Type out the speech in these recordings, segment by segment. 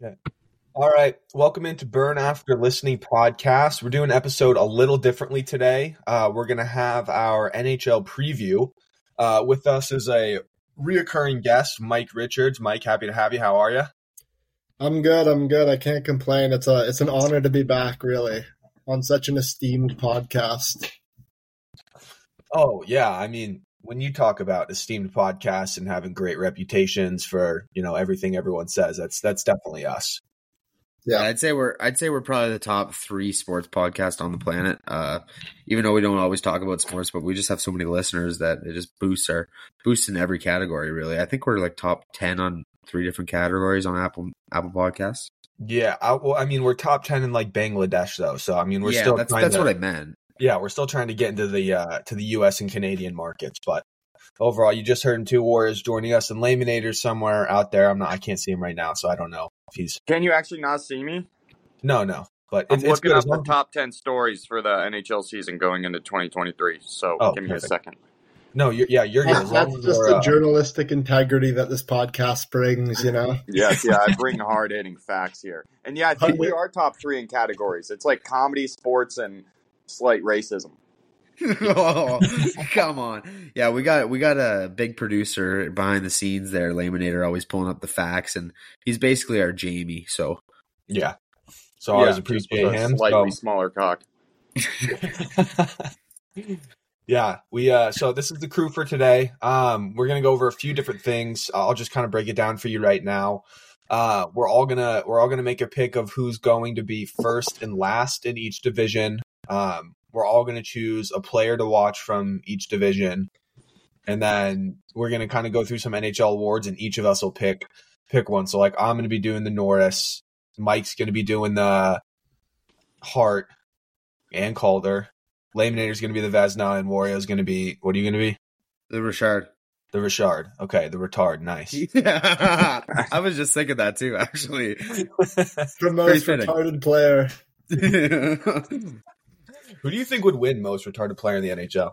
Yeah. All right. Welcome into Burn After Listening podcast. We're doing an episode a little differently today. Uh, we're going to have our NHL preview. Uh, with us is a reoccurring guest, Mike Richards. Mike, happy to have you. How are you? I'm good. I'm good. I can't complain. It's a it's an honor to be back, really, on such an esteemed podcast. Oh yeah, I mean, when you talk about esteemed podcasts and having great reputations for you know everything everyone says, that's that's definitely us. Yeah. I'd say we're I'd say we're probably the top three sports podcast on the planet. Uh, even though we don't always talk about sports, but we just have so many listeners that it just boosts our boosts in every category. Really, I think we're like top ten on three different categories on Apple Apple Podcasts. Yeah, I, well, I mean, we're top ten in like Bangladesh though, so I mean, we're yeah, still that's that's to, what I meant. Yeah, we're still trying to get into the uh, to the U.S. and Canadian markets, but overall, you just heard him two Warriors joining us and Layminator somewhere out there. I'm not, I can't see him right now, so I don't know if he's. Can you actually not see me? No, no. But I'm it's, looking it's up the top ten stories for the NHL season going into 2023. So Oh, give me perfect. a second. No, you're, yeah, you're good. That's, that's just we're, the uh, journalistic integrity that this podcast brings, you know. Yes, yeah, I bring hard hitting facts here, and yeah, I think we are top three in categories. It's like comedy, sports, and slight racism. oh, come on. Yeah, we got we got a big producer behind the scenes there, Layminator, always pulling up the facts, and he's basically our Jamie. So yeah. So I always Yeah, appreciate with a him. Slightly So- smaller cock. yeah, we uh so this is the crew for today. Um we're going to go over a few different things. I'll just kind of break it down for you right now. Uh we're all going to we're all going to make a pick of who's going to be first and last in each division. Um we're all going to choose a player to watch from each division. And then we're going to kind of go through some NHL awards and each of us will pick pick one. So like I'm going to be doing the Norris, Mike's going to be doing the Hart and Calder. Layminator's going to be the Vezina, and Wario's going to be what are you going to be? the Richard. The Richard. Okay, the retard. Nice. Yeah. I was just thinking that too, actually. the most fitting. retarded player, Who do you think would win most retarded player in the NHL?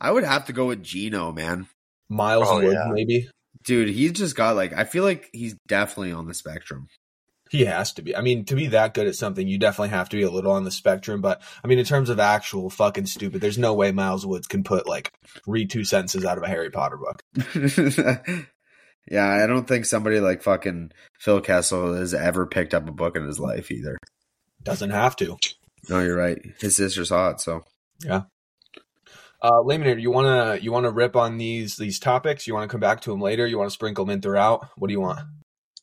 I would have to go with Gino, man. Miles Oh, Wood, yeah. maybe. Dude, he's just got like I feel like he's definitely on the spectrum. He has to be. I mean, to be that good at something, you definitely have to be a little on the spectrum. But I mean, in terms of actual fucking stupid, there's no way Miles Woods can put like read two sentences out of a Harry Potter book. yeah, I don't think somebody like fucking Phil Kessel has ever picked up a book in his life either. Doesn't have to. No, you're right. His sister's hot, so yeah. Uh, Layminator, you wanna you wanna rip on these these topics? You want to come back to them later? You want to sprinkle them in throughout? What do you want?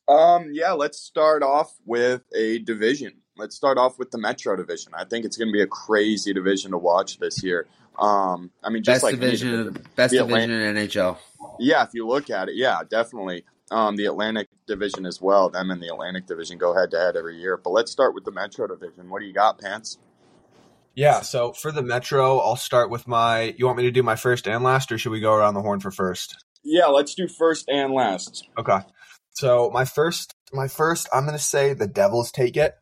Um, yeah, let's start off with a division. Let's start off with the Metro division. I think it's going to be a crazy division to watch this year. Um, I mean, just best like any division, best The division in NHL. Yeah, if you look at it, yeah, definitely. Um, the Atlantic division as well. Them and the Atlantic division go head to head every year. But let's start with the Metro division. What do you got, Pants? Yeah, so for the Metro, I'll start with my. You want me to do my first and last, or should we go around the horn for first? Yeah, let's do first and last. Okay. So my first, my first, I'm gonna say the Devils take it.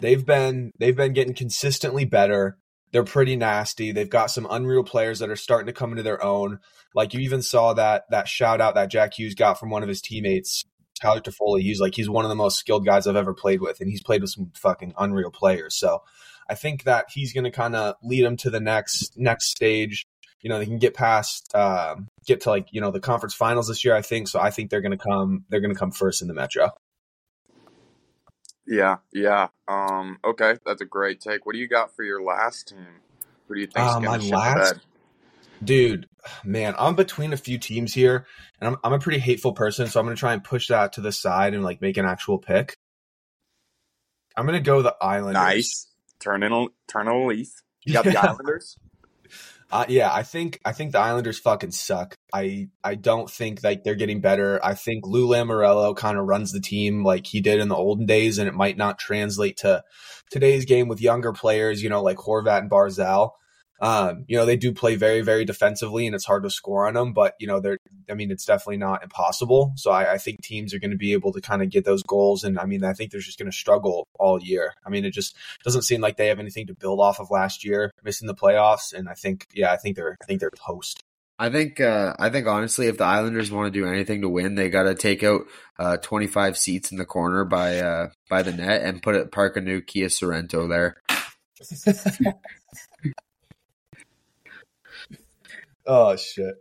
They've been they've been getting consistently better. They're pretty nasty. They've got some unreal players that are starting to come into their own. Like you even saw that that shout out that Jack Hughes got from one of his teammates, Tyler Toffoli. He's like he's one of the most skilled guys I've ever played with, and he's played with some fucking unreal players. So I think that he's going to kind of lead them to the next next stage. You know, they can get past, um, get to like you know the conference finals this year. I think so. I think they're going to come. They're going to come first in the Metro. Yeah, yeah. Um, okay, that's a great take. What do you got for your last team? Who do you think's Uh, my last- Dude, man, I'm between a few teams here, and I'm I'm a pretty hateful person, so I'm going to try and push that to the side and like make an actual pick. I'm going to go the Islanders. Nice. Turn in a turn in a leaf. You got the Islanders. Uh, yeah, I think I think the Islanders fucking suck. I I don't think like they're getting better. I think Lou Lamoriello kind of runs the team like he did in the olden days, and it might not translate to today's game with younger players. You know, like Horvat and Barzal. Um, you know, they do play very very defensively, and it's hard to score on them. But you know, they're I mean, it's definitely not impossible. So I, I think teams are going to be able to kind of get those goals, and I mean, I think they're just going to struggle all year. I mean, it just doesn't seem like they have anything to build off of last year, missing the playoffs, and I think, yeah, I think they're, I think they're toast. I think uh, I think honestly, if the Islanders want to do anything to win, they got to take out uh, 25 seats in the corner by uh, by the net and put it park a new Kia Sorento there. oh shit.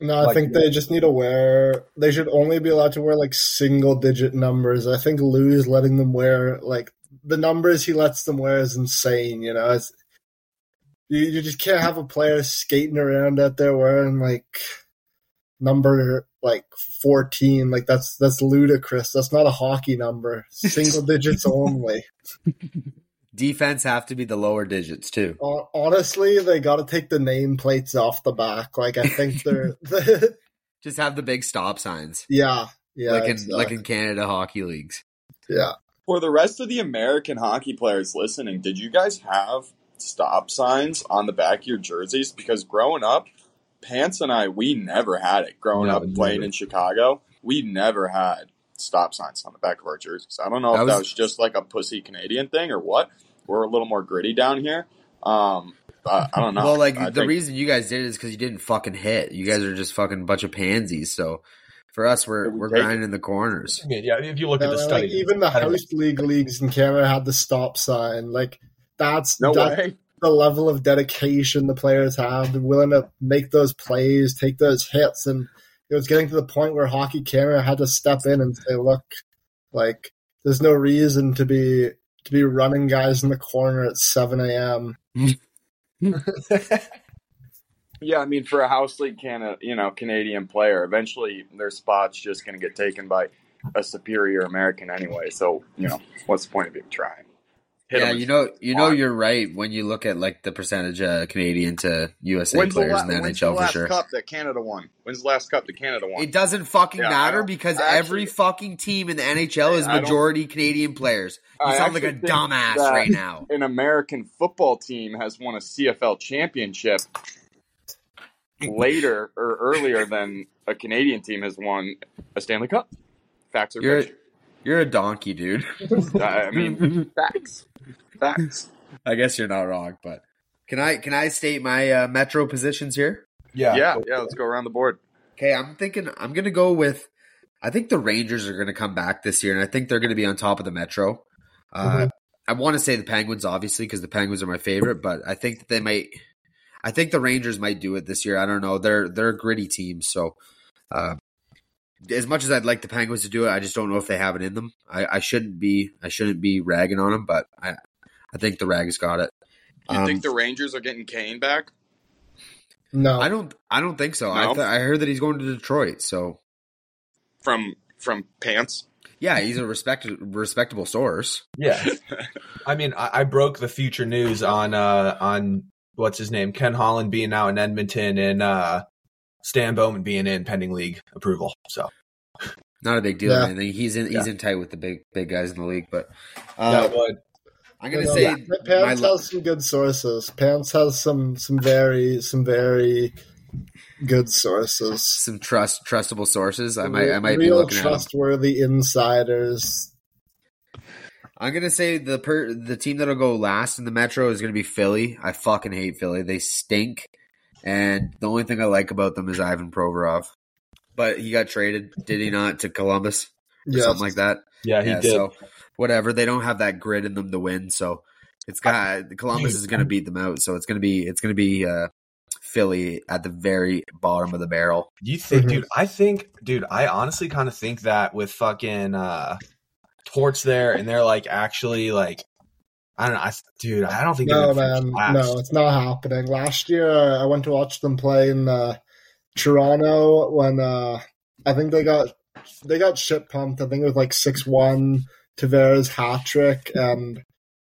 No, I Like- think they just need to wear. They should only be allowed to wear like single digit numbers. I think Lou is letting them wear like the numbers he lets them wear is insane. You know, it's, you you just can't have a player skating around out there wearing like number like fourteen. Like that's that's ludicrous. That's not a hockey number. Single digits only. Defense have to be the lower digits too. Honestly, they got to take the nameplates off the back. Like I think they're, Just have the big stop signs, yeah, yeah, like in exactly. like in Canada hockey leagues. yeah. For the rest of the American hockey players listening, did you guys have stop signs on the back of your jerseys? Because growing up, Pants and I, we never had it. Growing No, up playing never. in Chicago, we never had stop signs on the back of our jerseys. I don't know That if that was- was just like a pussy Canadian thing or what. We're a little more gritty down here. Um, but I don't know. Well, like I the think- reason you guys did it is because you didn't fucking hit. You guys are just fucking a bunch of pansies. So for us, we're We we're take it. grinding the corners. I mean, yeah, if you look at No, the like, study, even the I house league leagues in Canada had the stop sign. Like that's no that's way. the level of dedication the players have. They're willing to make those plays, take those hits, and it was getting to the point where Hockey Canada had to step in and say, "Look, like there's no reason to be to be running guys in the corner at 7 a.m." Yeah, I mean, for a house league Canada, uh, you know, Canadian player, eventually their spot's just going to get taken by a superior American anyway. So, you know, what's the point of even trying? Hit yeah, 'em. you know, you know, you're right when you look at like the percentage of Canadian to USA When's the, players la- in the NHL the for sure. cup that Canada won? When's the last cup that Canada won? It doesn't fucking Yeah, matter because I every fucking team in the NHL is majority Canadian players. You I sound like a dumbass right now. An American football team has won a CFL championship later or earlier than a Canadian team has won a Stanley Cup. Facts are You're you're a donkey, dude. I mean, facts. Facts. I guess you're not wrong, but can I can I state my uh, metro positions here? yeah, Yeah, yeah, let's go around the board. Okay, I'm thinking I'm gonna go with. I think the Rangers are gonna come back this year, and I think they're gonna be on top of the Metro. Uh, I want to say the Penguins, obviously, because the Penguins are my favorite, but I think that they might. I think the Rangers might do it this year. I don't know. They're they're a gritty team, so uh, as much as I'd like the Penguins to do it, I just don't know if they have it in them. I, I shouldn't be I shouldn't be ragging on them, but I I think the Rags got it. You Um, think the Rangers are getting Kane back? No, I don't I don't think so. I th- I heard that he's going to Detroit, so from from pants. yeah, he's a respect respectable source. yeah. I mean, I, I broke the future news on uh on what's his name, Ken Holland being out in Edmonton and uh Stan Bowman being in pending league approval. So Not a big deal Yeah. or anything. He's in he's in tight with the big big guys in the league, but yeah, uh, but I'm gonna No, say yeah, Pants my- has some good sources. Pants has some some very some very good sources. some trust trustable sources. I might I might be real looking at. 'em. trustworthy insiders. I'm gonna say the per the team that'll go last in the Metro is gonna be Philly. I fucking hate Philly. They stink, and the only thing I like about them is Ivan Provorov. But he got traded, did he not, to Columbus or Yes. something like that? yeah, he yeah, did. so whatever. They don't have that grit in them to win, so it's got Columbus is gonna beat them out. So it's gonna be it's gonna be uh, Philly at the very bottom of the barrel. You think, Mhm. dude? I think, dude. I honestly kind of think that with fucking uh Torts there, and they're like actually like, I don't know, I, dude. I don't think. No, man, no, it's not happening. Last year, uh, I went to watch them play in uh, Toronto when uh, I think they got they got shit pumped. I think it was like six one Tavares hat trick, and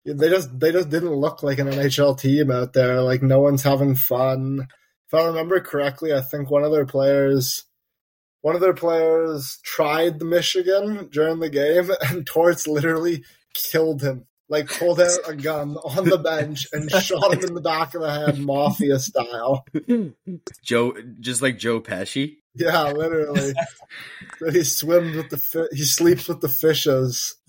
they just they just didn't look like an NHL team out there. Like no one's having fun. If I remember correctly, I think one of their players. One of their players tried the Michigan during the game, and Torts literally killed him like pulled out a gun on the bench and shot him in the back of the head, mafia style. Joe, just like Joe Pesci. Yeah, literally. So he swims with the fi- he sleeps with the fishes.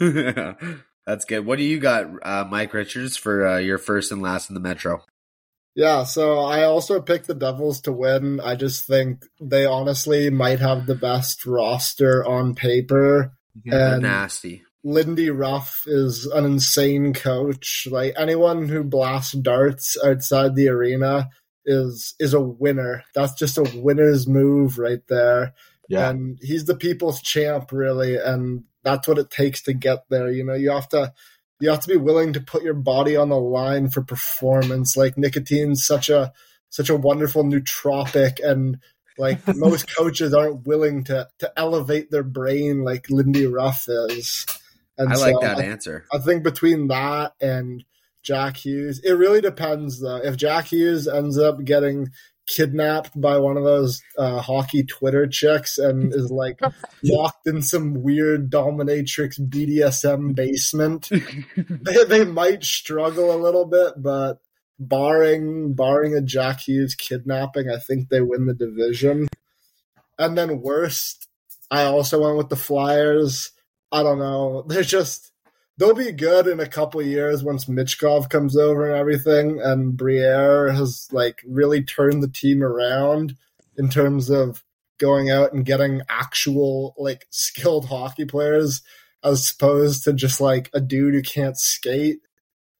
That's good. What do you got, uh, Mike Richards, for uh, your first and last in the Metro? Yeah, so I also picked the Devils to win. I just think they honestly might have the best roster on paper. They're And nasty. Lindy Ruff is an insane coach. Like anyone who blasts darts outside the arena is is a winner. That's just a winner's move right there. Yeah. And he's the people's champ really and that's what it takes to get there. You know, you have to you have to be willing to put your body on the line for performance. Like nicotine's such a such a wonderful nootropic and like most coaches aren't willing to to elevate their brain like Lindy Ruff is. And I like so that I, answer. I think between that and Jack Hughes, it really depends though. If Jack Hughes ends up getting kidnapped by one of those uh, hockey Twitter chicks and is like locked in some weird dominatrix BDSM basement, they, they might struggle a little bit, but barring barring a Jack Hughes kidnapping, I think they win the division. And then worst, I also went with the Flyers. I don't know. They're just they'll be good in a couple years once Michkov comes over and everything, and Briere has like really turned the team around in terms of going out and getting actual like skilled hockey players as opposed to just like a dude who can't skate.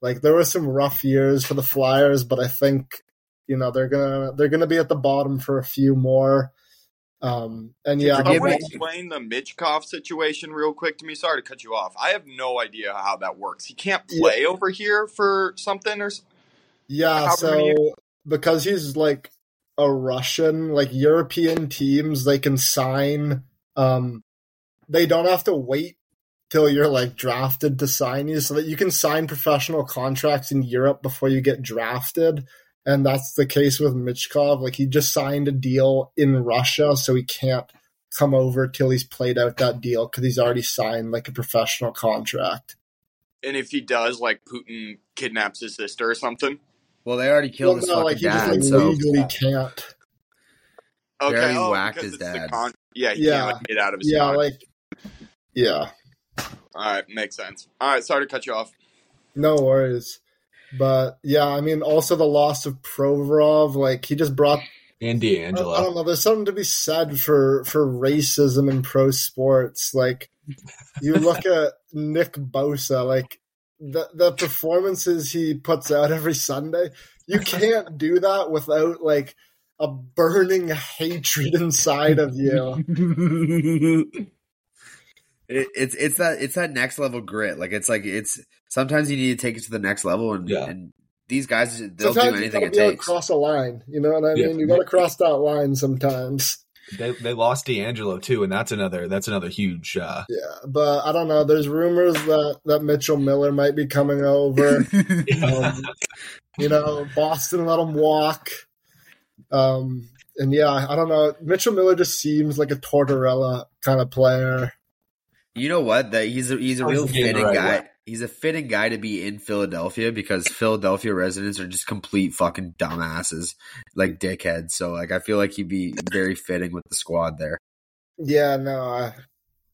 Like there were some rough years for the Flyers, but I think you know they're gonna they're gonna be at the bottom for a few more. Um, and yeah, Someone me. explain the Michkov situation real quick to me. Sorry to cut you off. I have no idea how that works. He can't play over here for something or. Yeah, so because he's like a Russian, like European teams, they can sign. Um, they don't have to wait till you're like drafted to sign you, so that you can sign professional contracts in Europe before you get drafted. And that's the case with Michkov. Like he just signed a deal in Russia, so he can't come over till he's played out that deal because he's already signed like a professional contract. And if he does, like Putin kidnaps his sister or something. Well, they already killed Well, his no, fucking like he just dad, like so legally can't. Okay, already oh, whacked his dad. Con- yeah, he Yeah. can't like, get out of his. Yeah, con- like yeah. All right, makes sense. All right, sorry to cut you off. No worries. But yeah, I mean, also the loss of Provorov, like he just brought. And I, I don't know. There's something to be said for for racism in pro sports. Like you look at Nick Bosa, like the the performances he puts out every Sunday. You can't do that without like a burning hatred inside of you. it, it's it's that it's that next level grit. Like it's like it's sometimes you need to take it to the next level, and, Yeah. and these guys they'll Sometimes do anything gotta it be takes. cross a line. You know what I Yeah. mean? You got to cross that line sometimes. They they lost DeAngelo too, and that's another that's another huge. Uh, Yeah, but I don't know. There's rumors that that Mitchell Miller might be coming over. Um, you know, Boston let him walk. Um, and yeah, I don't know. Mitchell Miller just seems like a Tortorella kind of player. You know what? That he's a, he's a real like getting the fitting right guy. way. He's a fitting guy to be in Philadelphia because Philadelphia residents are just complete fucking dumbasses, like dickheads. So like I feel like he'd be very fitting with the squad there. Yeah, no, I,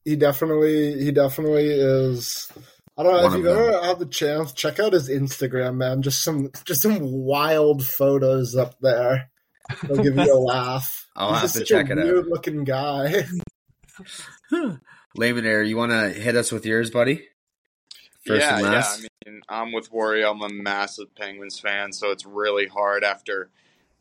he definitely, he definitely is. I don't know One if you've ever had the chance. Check out his Instagram, man. Just some, just some wild photos up there. They'll give you a laugh. I'll He's have just to check it out. weird looking guy. Layman Air, you want to hit us with yours, buddy? First yeah, and last. yeah. I mean, I'm with Worry. I'm a massive Penguins fan, so it's really hard after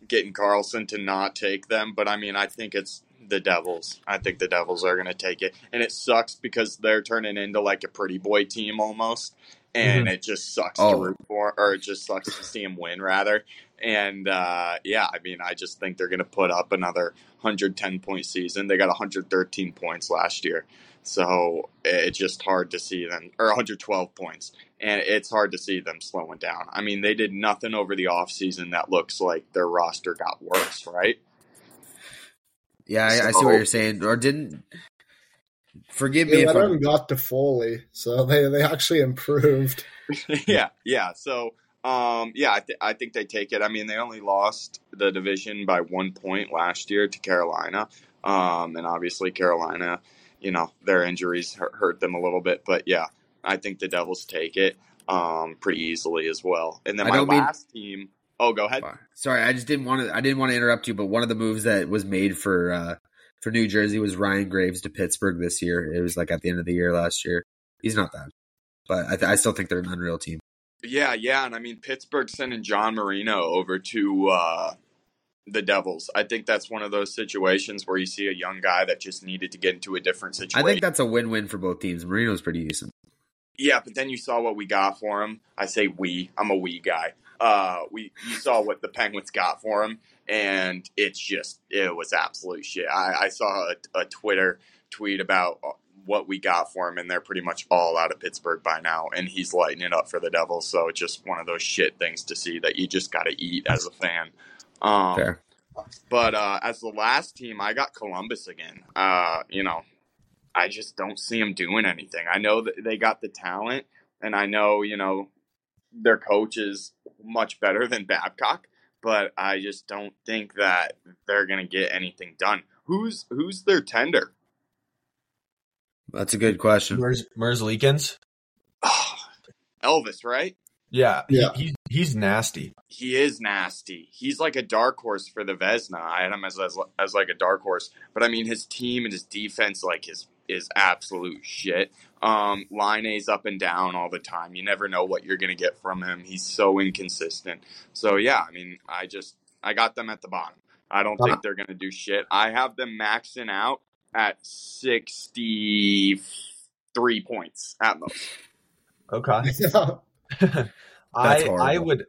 getting Karlsson to not take them. But I mean, I think it's the Devils. I think the Devils are going to take it, and it sucks because they're turning into like a pretty boy team almost, and it just sucks Oh. to root for, or it just sucks to see them win rather. And uh, yeah, I mean, I just think they're going to put up another 110 point season. They got 113 points last year. So it's just hard to see them, or 112 points, and it's hard to see them slowing down. I mean, they did nothing over the offseason that looks like their roster got worse, right? Yeah, I, I see what you're saying. Or didn't forgive me They if let I'm him got to Foley, so they they actually improved. yeah, yeah. So, um, yeah, I, th- I think they take it. I mean, they only lost the division by one point last year to Carolina, um, and obviously Carolina, you know, their injuries hurt, hurt them a little bit. But yeah, I think the Devils take it um, pretty easily as well. And then my don't mean- last team, Oh, go ahead. Sorry, I just didn't want to. I didn't want to interrupt you, but one of the moves that was made for uh, for New Jersey was Ryan Graves to Pittsburgh this year. It was like at the end of the year last year. He's not that, but I, th- I still think they're an unreal team. Yeah, yeah, and I mean Pittsburgh sending John Marino over to uh, the Devils. I think that's one of those situations where you see a young guy that just needed to get into a different situation. I think that's a win-win for both teams. Marino's pretty decent. Yeah, but then you saw what we got for him. I say we. I'm a we guy. Uh, we you saw what the Penguins got for him, and it's just it was absolute shit. I, I saw a, a Twitter tweet about what we got for him, and they're pretty much all out of Pittsburgh by now, and he's lighting it up for the Devils. So it's just one of those shit things to see that you just got to eat as a fan. Um, Fair. But uh, as the last team, I got Columbus again. Uh, you know, I just don't see them doing anything. I know that they got the talent, and I know you know their coach is much better than Babcock, but I just don't think that they're going to get anything done. Who's who's their tender? That's a good question. Mers, Merzlikins? Elvis, right? Yeah, Yeah. He, he's he's nasty. He is nasty. He's like a dark horse for the Vezina. I had him as, as as like a dark horse, but I mean his team and his defense like his is absolute shit. Um, line A's up and down all the time. You never know what you're gonna get from him. He's so inconsistent. So yeah, I mean, I just I got them at the bottom. I don't think they're gonna do shit. I have them maxing out at sixty three points at most. Okay. Yeah. I horrible. I would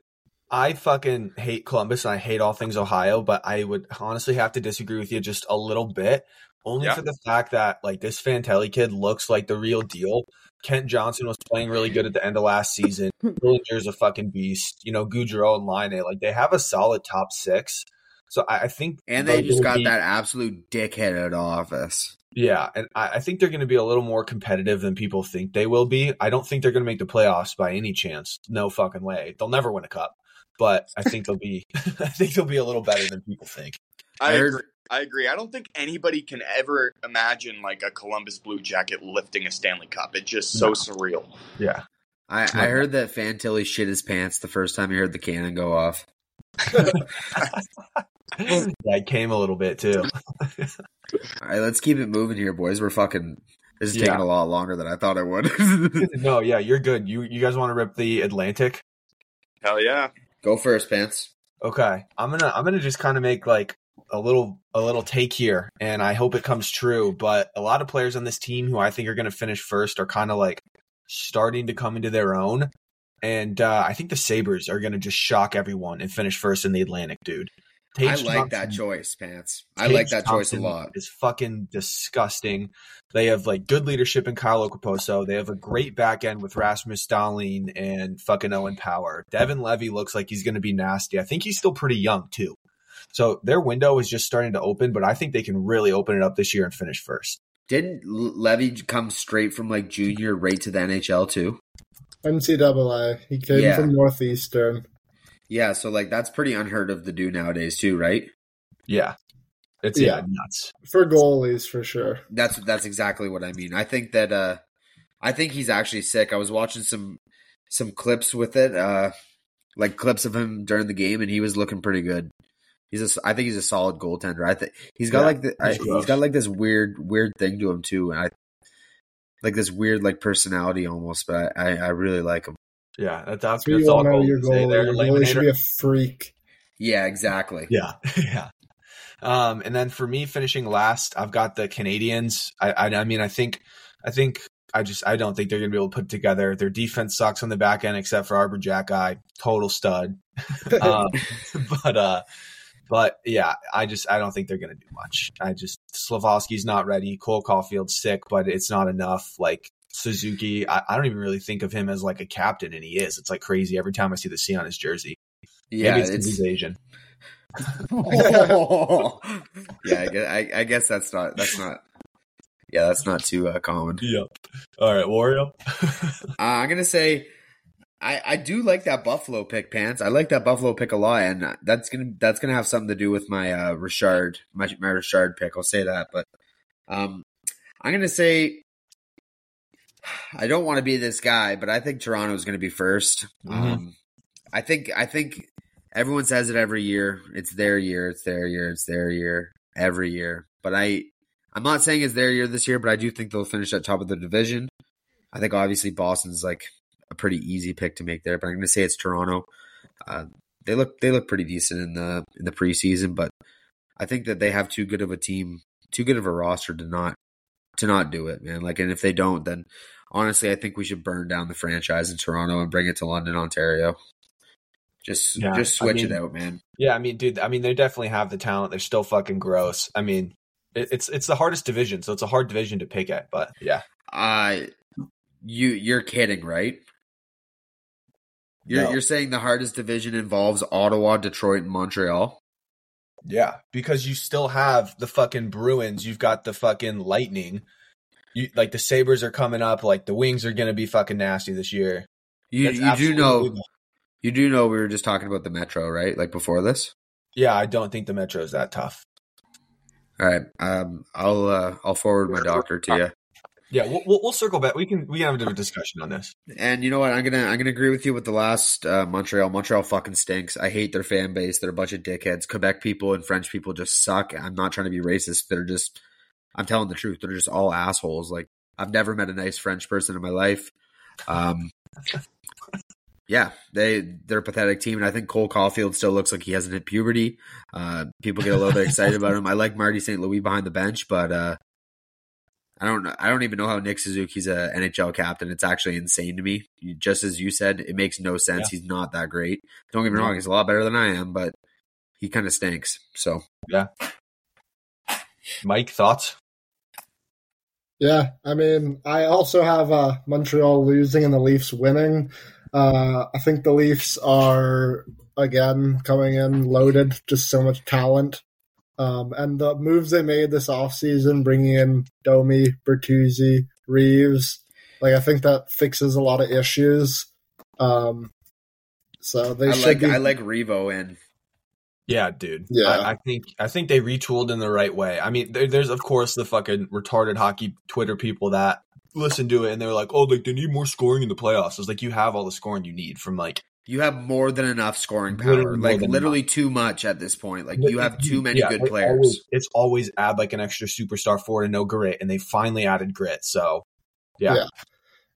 I fucking hate Columbus and I hate all things Ohio, but I would honestly have to disagree with you just a little bit. Only Yeah. for the fact that like this Fantilli kid looks like the real deal. Kent Johnson was playing really good at the end of last season. Hmm. Dillinger's a fucking beast. You know, Gaudreau and Laine like they have a solid top six. So I, I think And they're just got be- that absolute dickhead out of office. Yeah, and I, I think they're going to be a little more competitive than people think they will be. I don't think they're going to make the playoffs by any chance. No fucking way. They'll never win a cup, but I think they'll be. I think they'll be a little better than people think. I I agree. I agree. I don't think anybody can ever imagine like a Columbus Blue Jacket lifting a Stanley Cup. It's just so No. surreal. Yeah, I, I heard that Fantilli shit his pants the first time he heard the cannon go off. yeah, it came a little bit too. All right, let's keep it moving here, boys. We're fucking. This is Yeah. taking a lot longer than I thought it would. no, yeah, you're good. You you guys want to rip the Atlantic? Hell yeah. Go first, pants. Okay, I'm gonna I'm gonna just kind of make like a little a little take here, and I hope it comes true. But a lot of players on this team who I think are gonna finish first are kind of like starting to come into their own, and uh, I think the Sabres are gonna just shock everyone and finish first in the Atlantic, dude. I Tage like that choice, pants. I Tage like that choice a lot. Is fucking disgusting. They have like good leadership in Kyle Okposo. They have a great back end with Rasmus Dahlin and fucking Owen Power. Devon Levi looks like he's going to be nasty. I think he's still pretty young too. So their window is just starting to open, but I think they can really open it up this year and finish first. Didn't Levi come straight from like junior right to the NHL too? NCAA. He came Yeah. from Northeastern. Yeah, so like that's pretty unheard of to do nowadays too, right? Yeah. It's yeah, Yeah. nuts. For goalies, for sure. That's that's exactly what I mean. I think that uh I think he's actually sick. I was watching some some clips with it, uh like clips of him during the game and he was looking pretty good. He's a s I think he's a solid goaltender. I think he's got Yeah, like the, I, he's he's gross. got like this weird weird thing to him too and I like this weird like personality almost, but I I, I really like him. Yeah, that, that's, That's what that's you all want out your say goalie. there. Your goalie should be a freak. Yeah, exactly. Yeah, yeah. Um, and then for me finishing last, I've got the Canadiens. I, I, I mean, I think, I think, I just, I don't think they're going to be able to put it together. Their defense sucks on the back end, except for Arber Xhekaj guy, total stud. um, but, uh, but yeah, I just, I don't think they're going to do much. I just, Slafkovsky's not ready. Cole Caufield's sick, but it's not enough. Like Suzuki, I, I don't even really think of him as like a captain, and he is. It's like crazy every time I see the C on his jersey. Yeah, Maybe it's, it's he's Asian. yeah, I guess, I, I guess that's not that's not. Yeah, that's not too uh, common. Yep. All right, Wario. Uh, I'm gonna say, I I do like that Buffalo pick, pants. I like that Buffalo pick a lot, and that's gonna that's gonna have something to do with my uh, Richard my my Richard pick. I'll say that, but um, I'm gonna say. I don't want to be this guy, but I think Toronto is going to be 1st Mhm. Um, I think I think everyone says it every year. It's their year. It's their year. It's their year every year. But I, I'm not saying it's their year this year, but I do think they'll finish at top of the division. I think obviously Boston's like a pretty easy pick to make there, but I'm going to say it's Toronto. Uh, they look they look pretty decent in the in the preseason, but I think that they have too good of a team, too good of a roster to not to not do it, man. Like, and if they don't, then honestly, I think we should burn down the franchise in Toronto and bring it to London, Ontario. Just Yeah, just I switch mean- it out, man. Yeah, I mean, dude, I mean, they definitely have the talent. They're still fucking gross. I mean, it, it's it's the hardest division, so it's a hard division to pick at. But yeah, Uh you you're kidding, right? You're No. you're saying the hardest division involves Ottawa, Detroit, and Montreal. Yeah, because you still have the fucking Bruins. You've got the fucking Lightning. You like the Sabres are coming up. Like the Wings are gonna be fucking nasty this year. You you do know legal. you do know we were just talking about the Metro, right? Like before this. Yeah, I don't think the Metro is that tough. All right, um, I'll uh, I'll forward my doctor to you. Yeah, we'll, we'll, circle back. We can we can have a different discussion on this. And you know what? I'm gonna I'm gonna agree with you with the last uh, Montreal. Montreal fucking stinks. I hate their fan base. They're a bunch of dickheads. Quebec people and French people just suck. I'm not trying to be racist. They're just I'm telling the truth. They're just all assholes. Like I've never met a nice French person in my life. Um, yeah, they they're a pathetic team, and I think Cole Caufield still looks like he hasn't hit puberty. Uh, people get a little bit excited about him. I like Marty St. Louis behind the bench, but uh, I don't. I don't even know how Nick Suzuki's a NHL captain. It's actually insane to me. Just as you said, it makes no sense. He's not that great. Don't get me wrong; he's a lot better than I am, but he kind of stinks. So yeah. Mike, thoughts? Yeah, I mean, I also have uh, Montreal losing and the Leafs winning. Uh, I think the Leafs are again coming in loaded, just so much talent. Um, and the moves they made this offseason, bringing in Domi, Bertuzzi, Reeves, like I think that fixes a lot of issues. Um, so they I should like be. I like Revo and Yeah, dude. Yeah. I, I think I think they retooled in the right way. I mean, there, there's of course the fucking retarded hockey Twitter people that listen to it and they're like, "Oh, like they need more scoring in the playoffs." It's like you have all the scoring you need from like you have more than enough scoring power. Literally like than literally too much at this point. Like you have too many Yeah, good players. Always, it's always add like an extra superstar forward and no grit, and they finally added grit. So yeah, Yeah.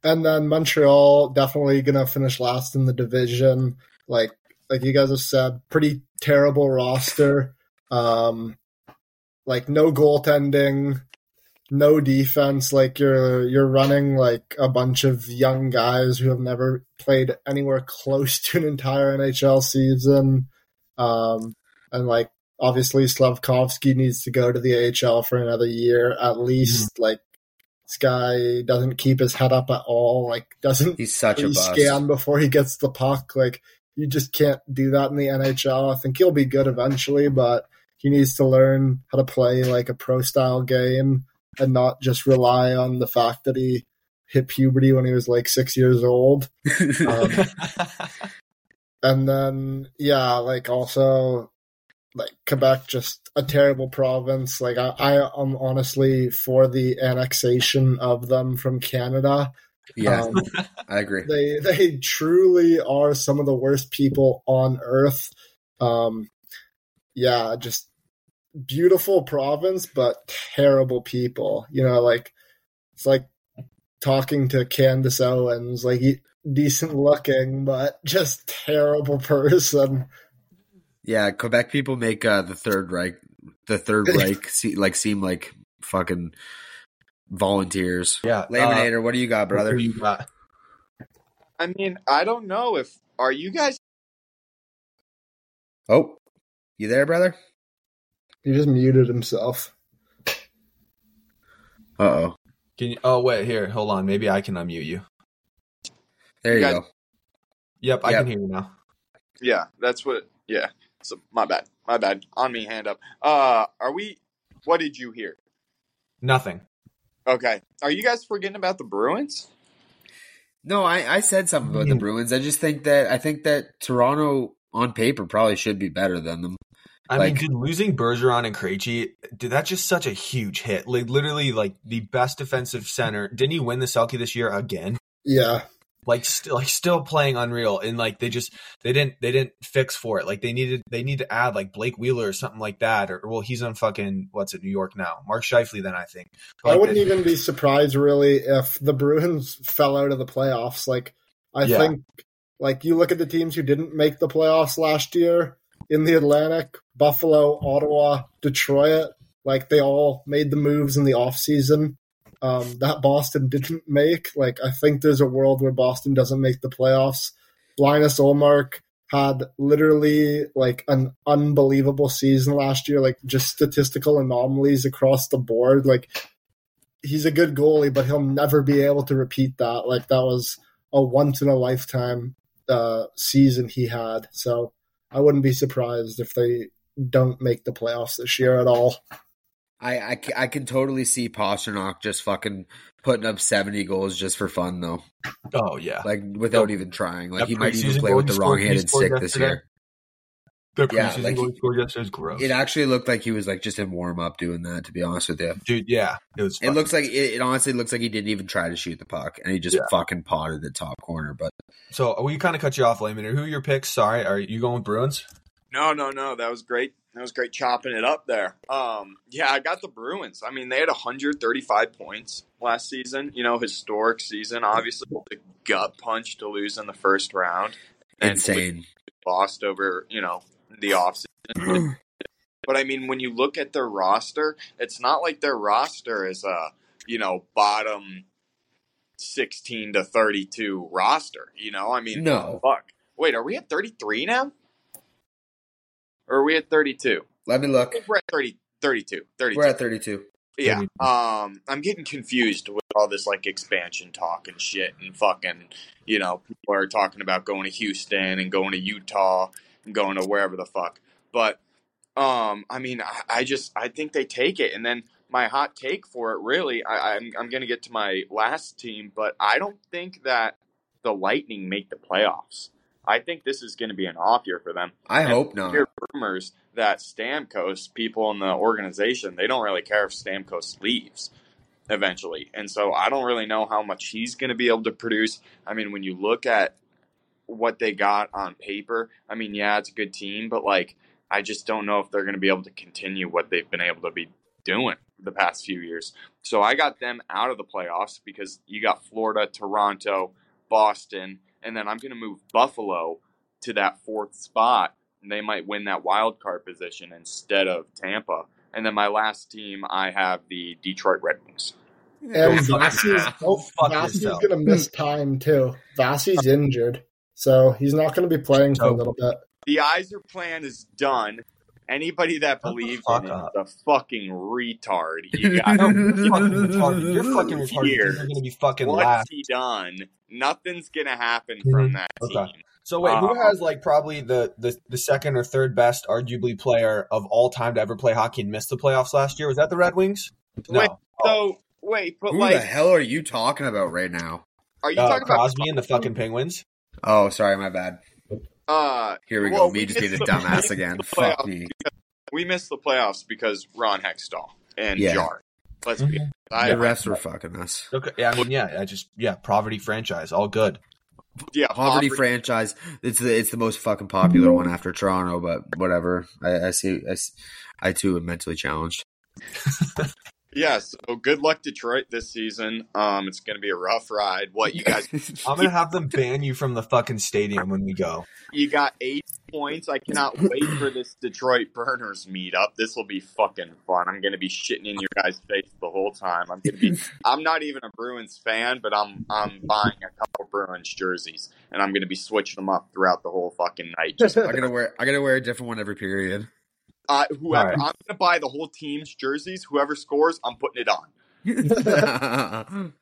and then Montreal definitely gonna finish last in the division. Like like you guys have said, pretty terrible roster. Um, like no goaltending, no defense. Like you're you're running like a bunch of young guys who have never played anywhere close to an entire NHL season. Um, and like obviously Slafkovsky needs to go to the AHL for another year at least. Like this guy doesn't keep his head up at all. Like doesn't He's such a scan before he gets the puck. Like you just can't do that in the NHL. I think he'll be good eventually, but he needs to learn how to play like a pro style game and not just rely on the fact that he hit puberty when he was like six years old. Um, and then yeah, like also like Quebec just a terrible province. Like I, I am honestly for the annexation of them from Canada. yeah, Um, I agree. they they truly are some of the worst people on earth. Um, yeah, just beautiful province, but terrible people. You know, like it's like talking to Candace Owens, like he, decent looking, but just terrible person. Yeah, Quebec people make uh, the Third Reich, the Third Reich, see, like seem like fucking volunteers. yeah. Layminator, what do you got, uh, brother? you got? I mean, I don't know if are you guys Oh, you there, brother? He just muted himself. Uh oh. Can you? Oh wait, here, hold on. Maybe I can unmute you. There you You guys- go. Yep, I Yep. can hear you now. Yeah, that's what yeah. So my bad. My bad. On me, hand up. Uh are we what did you hear? Nothing. Okay. Are you guys forgetting about the Bruins? No, I, I said something about the Hmm. Bruins. I just think that I think that Toronto on paper probably should be better than them. I Like- mean, dude, losing Bergeron and Krejci, dude, that's just such a huge hit. Like literally, like the best defensive center. Didn't he win the Selke this year again? Yeah, like still like still playing unreal and like they just they didn't they didn't fix for it like they needed they need to add like blake wheeler or something like that or well he's on fucking what's it new york now mark Scheifele then i think I wouldn't they- even be surprised really if the Bruins fell out of the playoffs. Like I Yeah. think like you look at the teams who didn't make the playoffs last year in the Atlantic, Buffalo, Ottawa, Detroit, like they all made the moves in the offseason. Um, that Boston didn't make. Like I think there's a world where Boston doesn't make the playoffs. Linus Ullmark had literally like an unbelievable season last year, like just statistical anomalies across the board. Like he's a good goalie, but he'll never be able to repeat that. Like that was a once in a lifetime uh, season he had. So I wouldn't be surprised if they don't make the playoffs this year at all. I, I, I can totally see Pastrnak just fucking putting up 70 goals just for fun, though. oh yeah Like, without even trying. Like, That he might even play with the wrong handed scored stick this yesterday? Year. the Yeah, like goal he- he scored yesterday is gross It actually looked like he was like just in warm up doing that, to be honest with you. dude yeah it was It looks like it, it honestly looks like he didn't even try to shoot the puck and he just Yeah. fucking potted the top corner. But so we kind of cut you off Layman. who are your picks sorry are you going with bruins No, no, no. That was great. That was great chopping it up there. Um, yeah, I got the Bruins. I mean, they had 135 points last season. You know, historic season. Obviously, the gut punch to lose in the first round. And insane. lost over, you know, the offseason. but I mean, when you look at their roster, it's not like their roster is a, you know, bottom 16 to 32 roster. You know, I mean, No. fuck. Wait, are we at 33 now? Or are we at 32? Let me look. we're at 30, 32. 32. We're at 32. Yeah. Um, I'm getting confused with all this like expansion talk and shit, and fucking, you know, people are talking about going to Houston and going to Utah going to wherever the fuck. But, um, I mean, I, I just I think they take it, and then my hot take for it, really, I, I'm I'm gonna get to my last team, but I don't think that the Lightning make the playoffs. I think this is going to be an off year for them I And hope not. hear rumors that Stamkos, people in the organization, they don't really care if Stamkos leaves eventually. And so I don't really know how much he's going to be able to produce. I mean, when you look at what they got on paper, I mean, yeah, it's a good team, but like, I just don't know if they're going to be able to continue what they've been able to be doing the past few years. So I got them out of the playoffs because you got Florida, Toronto, Boston, and then I'm going to move Buffalo to that fourth spot and they might win that wild card position instead of Tampa. And then my last team, I have the Detroit Red Wings. And fuck Vassie's, oh, fuck going to miss time too. Vassie's injured, so he's not going to be playing for a little bit. The Iser plan is done. Anybody that Shut the believes fuck in it up. is a fucking retard. You got No, you're fucking retarded. You're fucking retarded. You're going to be fucking what's last. he done? Nothing's gonna happen from that Mm-hmm. Okay. team. So wait, who Uh, has like probably the, the the second or third best, arguably player of all time to ever play hockey and miss the playoffs last year? Was that the Red Wings? No, Wait, So wait, but Who like, the hell are you talking about right now? are you uh, talking about Crosby and the fucking Penguins. Oh, sorry, my bad. Uh, Here we Well, go. Me we just being a the- dumbass again. Fuck me. we missed the playoffs because Ron Hextall and Yeah. Jar. Let's be. Mhm. I, The refs were fucking us. Okay, yeah, I mean, yeah, I just yeah, poverty franchise, all good. yeah, Poverty Poverty franchise. It's the it's the most fucking popular one after Toronto, but whatever. I, I see. I too am mentally challenged. Yeah, so good luck Detroit this season. Um, it's going to be a rough ride. What you guys? I'm gonna have them ban you from the fucking stadium when we go. you got eight points. I cannot wait for this Detroit Burners meetup. This will be fucking fun. I'm going to be shitting in your guys' face the whole time. I'm going to be. I'm not even a Bruins fan, but I'm I'm buying a couple Bruins jerseys, and I'm going to be switching them up throughout the whole fucking night. Just I gotta wear. I gotta wear a different one every period. Uh, whoever All right. I'm going to buy the whole team's jerseys. Whoever scores, I'm putting it on.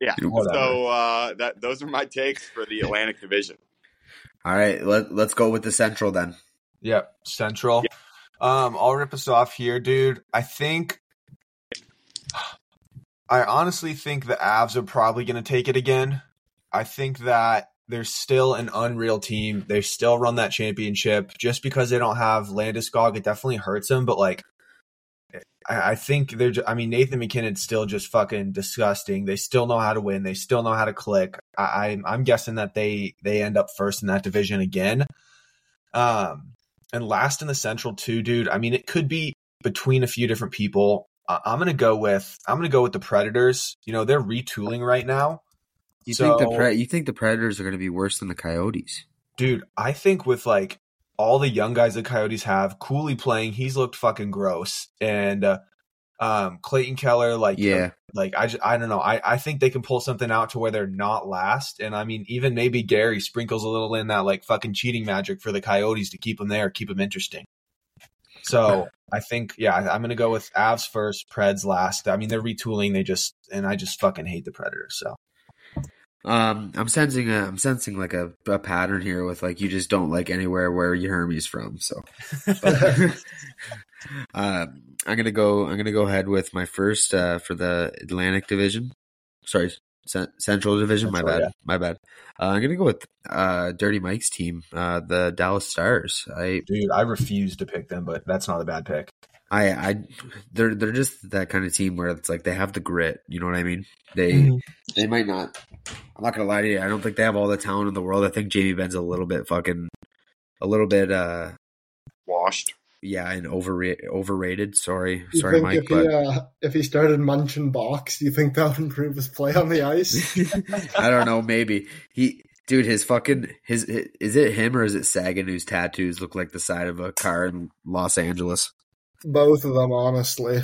Yeah. Whatever. So uh, that those are my takes for the Atlantic Division. All right, let let's go with the Central then. Yep, Central. Um, I'll rip us off here, dude. I think I honestly think the Avs are probably going to take it again. I think that they're still an unreal team. They still run that championship. Just because they don't have Landeskog, it definitely hurts them. But like, I, I think they're. ju- I mean, Nathan MacKinnon's still just fucking disgusting. They still know how to win. They still know how to click. I, I'm I'm guessing that they they end up first in that division again. Um, and last in the Central too, dude. I mean, it could be between a few different people. I, I'm gonna go with I'm gonna go with the Predators. You know, they're retooling right now. You So- think the pre- you think the Predators are going to be worse than the Coyotes? Dude, I think with like all the young guys the Coyotes have, Cooley playing, he's looked fucking gross, and uh, um, Clayton Keller, like Yeah. like I just, I don't know, I I think they can pull something out to where they're not last, and I mean even maybe Gary sprinkles a little in that like fucking cheating magic for the Coyotes to keep them there, keep them interesting. So I think yeah, I'm gonna go with Avs first, Preds last. I mean they're retooling, they just and I just fucking hate the Predators. So Um, I'm sensing a, I'm sensing like a, a pattern here with like you just don't like anywhere where your Hermes from. So, but, uh, I'm gonna go. I'm gonna go ahead with my first uh, for the Atlantic Division. Sorry, Cen- Central Division. my bad. yeah. My bad. Uh, I'm gonna go with uh, Dirty Mike's team, uh, the Dallas Stars. I dude, I refuse to pick them, but that's not a bad pick. I, I, they're they're just that kind of team where it's like they have the grit. You know what I mean? They Mhm. they might not. I'm not gonna lie to you. I don't think they have all the talent in the world. I think Jamie Benn's a little bit fucking, a little bit, uh, Washed. yeah, and overrated. Overrated. Sorry, You sorry, think Mike, if he, uh, if he started munching box, do you think that would improve his play on the ice? I don't know. Maybe he, dude, his fucking his, is it him or is it Seguin whose tattoos look like the side of a car in Los Angeles? Both of them, honestly.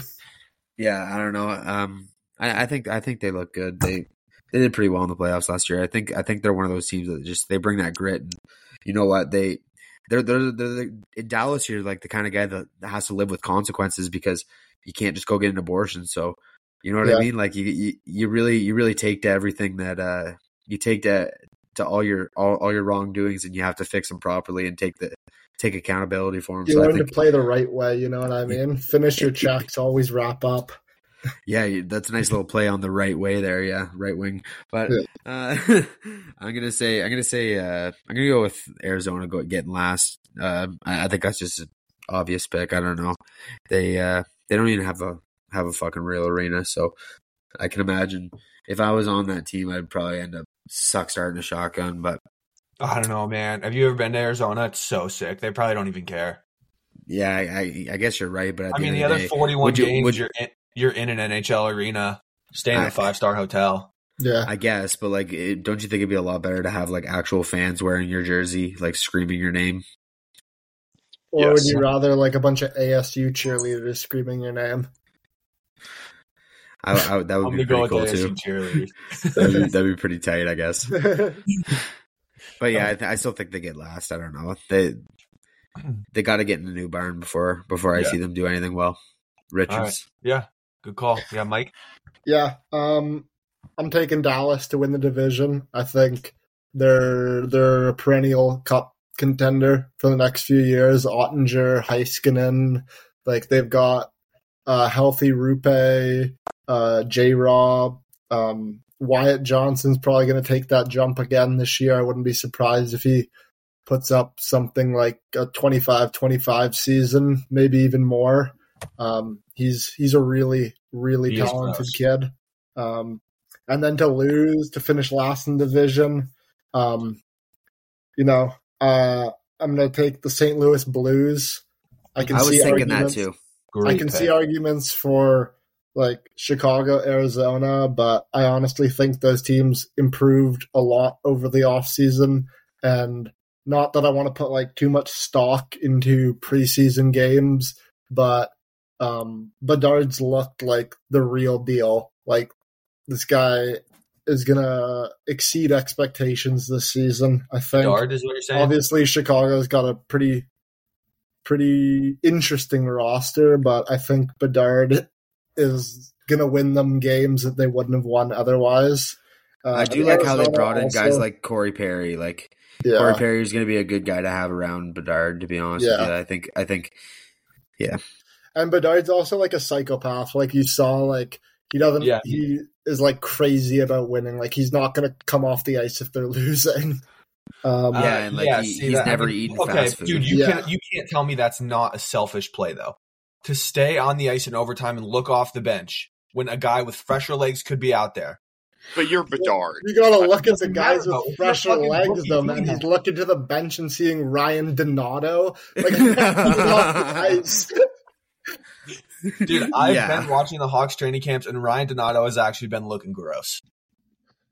Yeah, I don't know. Um, I, I think I think they look good. They they did pretty well in the playoffs last year. I think I think they're one of those teams that just they bring that grit. And you know what they they're they're, they're, in Dallas. You're like the kind of guy that has to live with consequences because you can't just go get an abortion. So you know what Yeah. I mean? Like you, you you really you really take to everything that uh you take to to all your all, all your wrongdoings and you have to fix them properly and take the take accountability for them. You so I learn think to play the right way, you know what I mean? Finish your checks, always wrap up. Yeah, that's a nice little play on the right way there. Yeah, right wing. But Yeah. uh, I'm gonna say I'm gonna say uh, I'm gonna go with Arizona go getting last. Uh, I, I think that's just an obvious pick. I don't know. They uh, they don't even have a have a fucking real arena, so I can imagine if I was on that team, I'd probably end up suck starting a shotgun. But I don't know, man. Have you ever been to Arizona? It's so sick. They probably don't even care. yeah, I, I, I guess you're right. But at I the mean, end the the other day, 41 would you- games, would- you're in, you're in an NHL arena, staying in I- a five star hotel. Yeah. I guess, but like, it, don't you think it'd be a lot better to have like actual fans wearing your jersey, like screaming your name? Or would you rather like a bunch of ASU cheerleaders screaming your name? I, I, that would I'm be gonna go pretty cool too. That'd be, that'd be pretty tight, I guess. But yeah, I, th- I still think they get last. I don't know. They they got to get in the new barn before before I Yeah. see them do anything well. Richards. yeah, good call. Yeah, Mike. Yeah, um, I'm taking Dallas to win the division. I think they're they're a perennial cup contender for the next few years. Oettinger, Heiskanen, like they've got uh, healthy Roope, uh, J. Rob, um, Wyatt Johnston's probably going to take that jump again this year. I wouldn't be surprised if he puts up something like a 25-25 season, maybe even more. Um, he's he's a really really He talented kid. Um, and then to lose to finish last in division, um, you know, uh, I'm going to take the St. Louis Blues. I can I was see thinking that arguments- too. Great I can pick. see arguments for like Chicago, Arizona, but I honestly think those teams improved a lot over the offseason. And not that I want to put like too much stock into preseason games, but um Bedard's looked like the real deal. Like this guy is gonna exceed expectations this season. I think Dard is what you're saying. obviously Chicago's got a pretty pretty interesting roster, but I think Bedard is gonna win them games that they wouldn't have won otherwise. Uh, I do like how they Arizona brought in also- guys like Corey Perry. Like yeah, Corey Perry is going to be a good guy to have around Bedard. To be honest Yeah. with you, I think I think yeah. and Bedard's also like a psychopath. Like you saw, like he doesn't. Yeah. He is like crazy about winning. Like he's not gonna come off the ice if they're losing. Um, Yeah, and, like, he- he's that- never eaten okay, fast food. dude. You Yeah. can't you can't tell me that's not a selfish play though. To stay on the ice in overtime and look off the bench when a guy with fresher legs could be out there. But you're Bedard. You gotta look at the guys matter, though. with fresher legs, rookie though, team, man. He's looking to the bench and seeing Ryan Donato. Like, he's off the ice. Dude, I've Yeah. been watching the Hawks training camps, and Ryan Donato has actually been looking gross.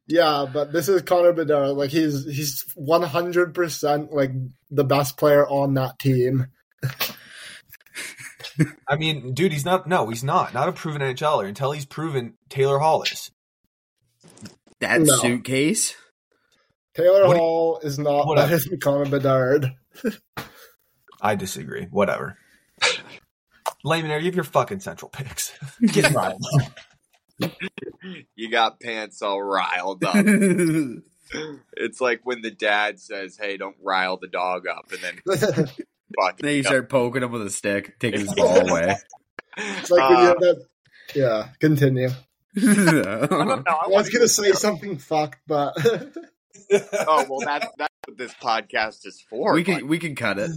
Yeah, but this is Connor Bedard. Like he's he's one hundred percent like the best player on that team. I mean, dude, he's not. No, he's not. Not a proven NHLer until he's proven Taylor Hall is. that No. suitcase. Taylor What do you- Hall is not Whatever. better than Connor Bedard. I disagree. Whatever. Layman, you have your fucking central picks. Get right. You got pants all riled up. it's like when the dad says, "Hey, don't rile the dog up," and then fucking. then you start poking him with a stick, taking his ball away. It's like when you have that. Yeah, continue. I don't know. I I was gonna say something fucked, but Oh well, that's that's what this podcast is for. we can we can cut it.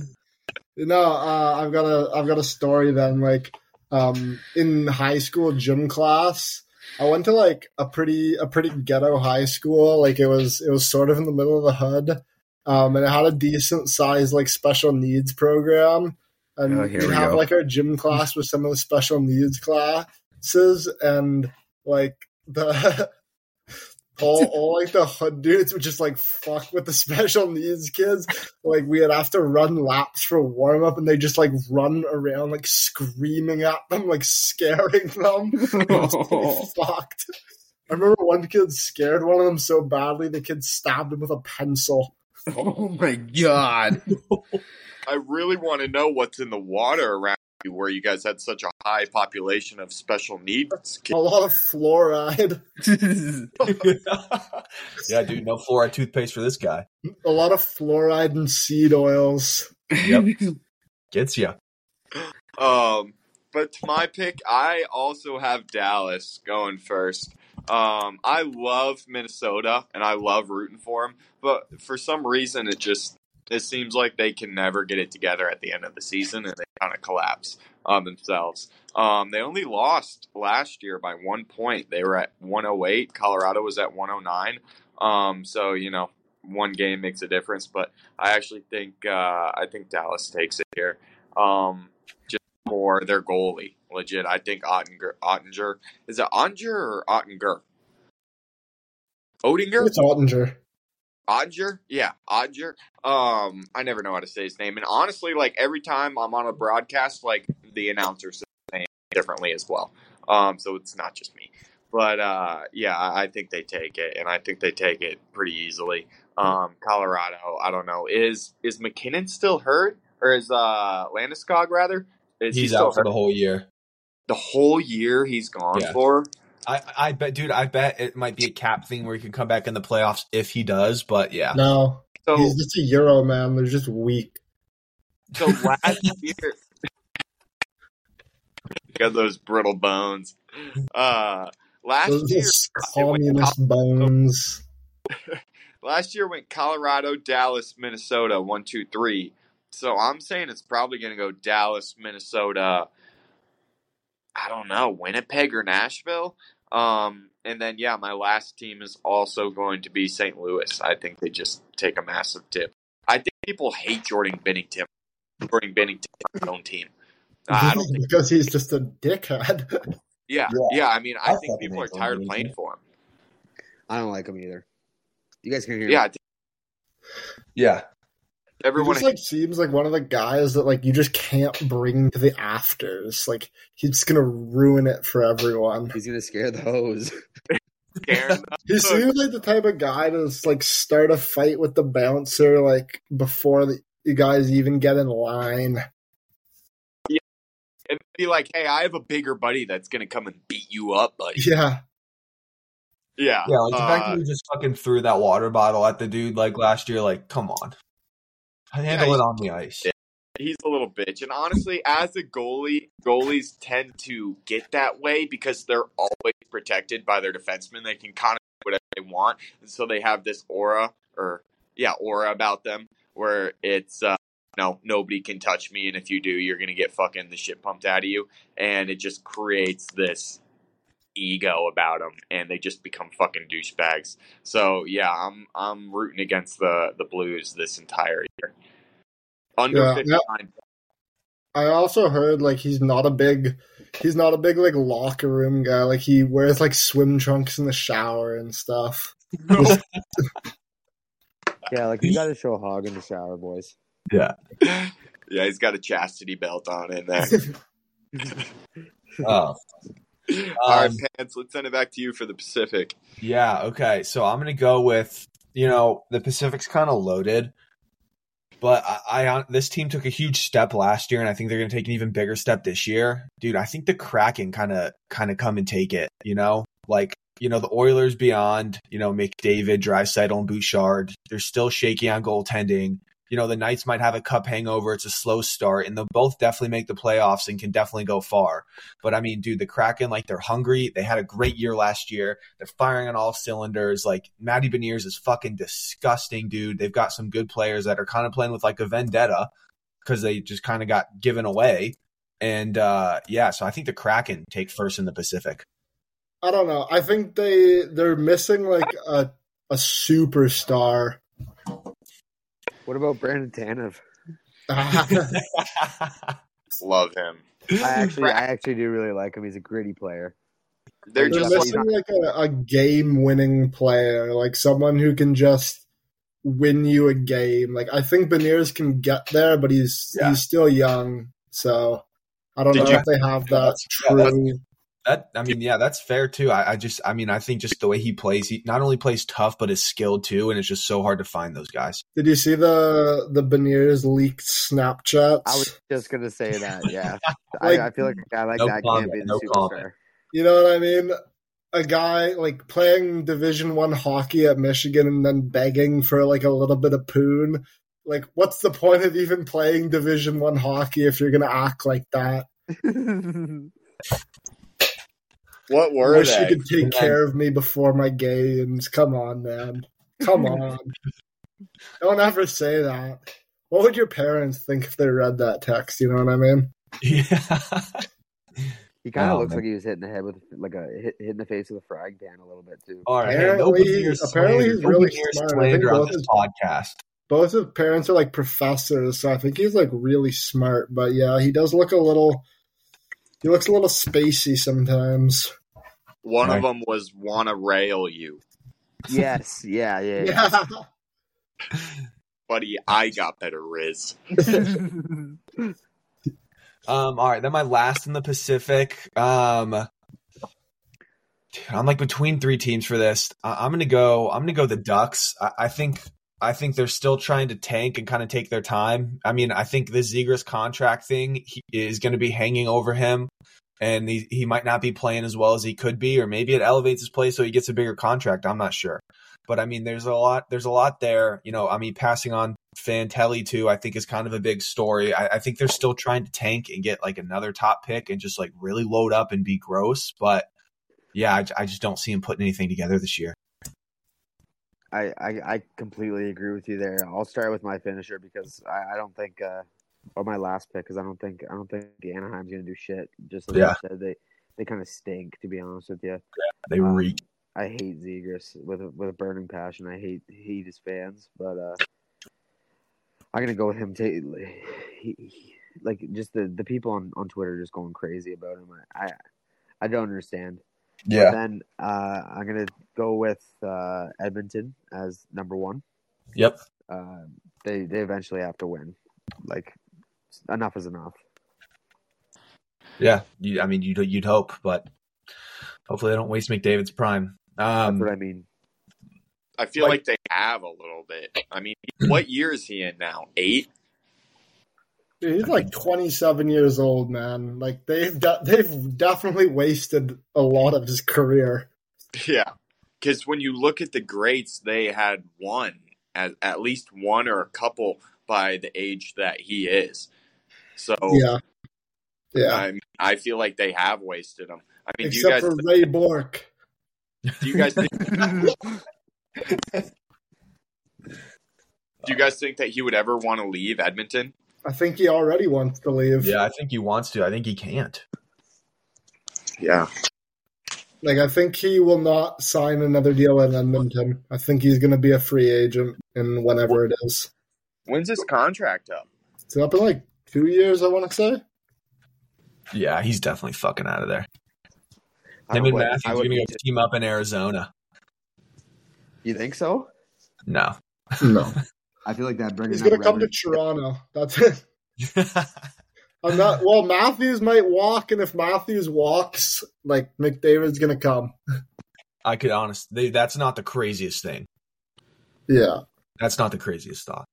no, uh, I've got a I've got a story. Then, like, um, in high school gym class, I went to like a pretty a pretty ghetto high school. Like, it was it was sort of in the middle of the hood, um, and it had a decent size like special needs program. And Oh, we have go. like our gym class with some of the special needs classes, and like the all, all like the hood dudes would just like fuck with the special needs kids. Like we would have to run laps for warm up, and they just like run around like screaming at them, like scaring them. So fucked. I remember one kid scared one of them so badly the kid stabbed him with a pencil. oh my god! I really want to know what's in the water around you, where you guys had such a high population of special needs A lot of fluoride, yeah, dude, no fluoride toothpaste for this guy. a lot of fluoride and seed oils. Yep, Gets you. Um, but to my pick, I also have Dallas going first. Um, I love Minnesota and I love rooting for them, but for some reason, it just it seems like they can never get it together at the end of the season, and they kind of collapse on themselves. Um, they only lost last year by one point. They were at 108. Colorado was at 109. Um, so you know, one game makes a difference, but I actually think uh, I think Dallas takes it here. Um, just for their goalie, legit. I think Ottinger, Ottinger is it Ottinger or Ottinger? Odinger, It's Ottinger. Ottinger, yeah, Ottinger. Um, I never know how to say his name, and honestly, like every time I'm on a broadcast, like the announcer says his name differently as well. Um, so it's not just me. But uh, yeah, I think they take it, and I think they take it pretty easily. Um, Colorado, I don't know. Is is MacKinnon still hurt, or is uh Landeskog rather? Is he He's still out for hurt? the whole year. The whole year he's gone Yeah. for? I, I bet, dude. I bet it might be a cap thing where he can come back in the playoffs if he does. But yeah, No, So he's just a Euro man. They're just weak. so last year, got those brittle bones. Uh, last Those year, just communist bones. last year went Colorado, Dallas, Minnesota, one, two, three. So I'm saying it's probably going to go Dallas, Minnesota. I don't know, Winnipeg or Nashville. Um, and then yeah, my last team is also going to be St. Louis. I think they just take a massive tip. I think people hate Jordan Binnington. Jordan Binnington on his own team. Uh, I don't think. because he's just a dickhead. Yeah, Yeah. yeah. I mean, I, I think people are tired of playing for him. I don't like him either. You guys can hear Yeah, me. think yeah. He everyone. just like seems like one of the guys that like you just can't bring to the afters. Like he's just gonna ruin it for everyone. He's gonna scare the hose. scared. He seems like the type of guy to just, like start a fight with the bouncer like before the you guys even get in line. Yeah, and be like, "Hey, I have a bigger buddy that's gonna come and beat you up, buddy." Yeah, Yeah, Yeah, like the fact uh, that you just fucking threw that water bottle at the dude like last year, like, come on. Handle Yeah, it on the ice. he's a little bitch. And honestly, as a goalie, goalies tend to get that way because they're always protected by their defensemen. They can kind of do whatever they want, and so they have this aura, or yeah, aura about them, where it's uh, no, nobody can touch me, and if you do, you're gonna get fucking the shit pumped out of you, and it just creates this ego about them, and they just become fucking douchebags. So yeah, I'm I'm rooting against the the Blues this entire year. Under Yeah, fifty nine. I also heard like he's not a big he's not a big like locker room guy. Like he wears like swim trunks in the shower and stuff. Yeah, like you got to show hog in the shower, boys. Yeah. Yeah, he's got a chastity belt on in there. Oh. All right, Um, pants. Let's send it back to you for the Pacific. Yeah, okay. So I'm gonna go with you know the Pacific's kind of loaded, but I, I this team took a huge step last year, and I think they're gonna take an even bigger step this year, dude. I think the Kraken kind of kind of come and take it. You know, like you know the Oilers beyond you know McDavid, Draisaitl, and Bouchard. They're still shaky on goaltending. You know the Knights might have a cup hangover. It's a slow start, and they'll both definitely make the playoffs and can definitely go far. But I mean, dude, the Kraken, like, they're hungry. They had a great year last year. They're firing on all cylinders. Like, Matty Beniers is fucking disgusting, dude. They've got some good players that are kind of playing with like a vendetta because they just kind of got given away. And uh yeah, so I think the Kraken take first in the Pacific. I don't know. I think they they're missing like a a superstar. What about Brandon Tanev? Love him. I actually, I actually do really like him. He's a gritty player. They're They're just like- missing like a, a game winning player, like someone who can just win you a game. Like I think Beniers can get there, but he's Yeah. he's still young, so I don't Did know you- if they have that Yeah, true. That I mean, yeah, that's fair too. I, I just I mean, I think just the way he plays, he not only plays tough, but is skilled too, and it's just so hard to find those guys. Did you see the the Beniers leaked Snapchats? I was just gonna say that. Yeah, Like- I, I feel like a guy like No that comment, can't be the no superstar. comment. You know what I mean? A guy like playing Division One hockey at Michigan and then begging for like a little bit of poon. Like, what's the point of even playing Division One hockey if you're gonna act like that? what I were wish they? you could take And care of me before my games. Come on, man. Come on. Don't ever say that. What would your parents think if they read that text? You know what I mean? Yeah. he kind of Oh, looks man. like he was hitting the head with like a hit, hit in the face with a frying pan a little bit too. All right. Hey, no Apparently- Beniers apparently slander. he's No really Beniers smart. I slander think on both this his- podcast. Both his parents are like professors, so I think he's like really smart. But yeah, he does look a little. He looks a little spacey sometimes. One Right. of them was wanna rail you, Yes, yeah, yeah, yeah. Yeah. buddy. I got better riz. Um, all right, then my last in the Pacific. Um, I'm like between three teams for this. I- I'm gonna go. I'm gonna go the Ducks. I, I think. I think they're still trying to tank and kind of take their time. I mean, I think the Zegras contract thing he, is going to be hanging over him, and he he might not be playing as well as he could be, or maybe it elevates his play so he gets a bigger contract. I'm not sure, but I mean, there's a lot. There's a lot there. You know, I mean, passing on Fantilli too, I think is kind of a big story. I, I think they're still trying to tank and get like another top pick and just like really load up and be gross. But yeah, I, I just don't see him putting anything together this year. I, I I completely agree with you there. I'll start with my finisher because I, I don't think, uh, or my last pick because I don't think I don't think the Anaheim's gonna do shit. Just like Yeah. you said, they they kind of stink to be honest with you. They Um, reek. I hate Zegras with a, with a burning passion. I hate hate his fans, but uh, I'm gonna go with him. T- he, he, like just the, the people on, on Twitter just going crazy about him. I I, I don't understand. But then uh, I'm gonna go with uh, Edmonton as number one. Yep. Uh, they they eventually have to win. Like enough is enough. Yeah. You, I mean, you'd you'd hope, but hopefully they don't waste McDavid's prime. That's Um, what I mean. I feel Like- like they have a little bit. I mean, what year is he in now? Eight. Dude, he's like 27 years old, man. Like they've de- they've definitely wasted a lot of his career. Yeah, because when you look at the greats, they had one at, at least one or a couple by the age that he is. So Yeah, yeah. I, mean, I feel like they have wasted him. I mean, do you Except guys for Ray Bourque. do you guys think, do you guys think that he would ever want to leave Edmonton? I think he already wants to leave. Yeah, I think he wants to. I think he can't. Yeah. Like I think he will not sign another deal in Edmonton. I think he's going to be a free agent in whenever it is. When's his contract up? It's up in like two years, I want to say. Yeah, he's definitely fucking out of there. I Him and would- Matthews I are gonna go need to- team up in Arizona. You think so? No. No, I feel like that bringing he's going to come to Toronto. That's it. I'm not. Well, Matthews might walk, and if Matthews walks, like McDavid's going to come. I could honestly, that's not the craziest thing. Yeah. That's not the craziest thought.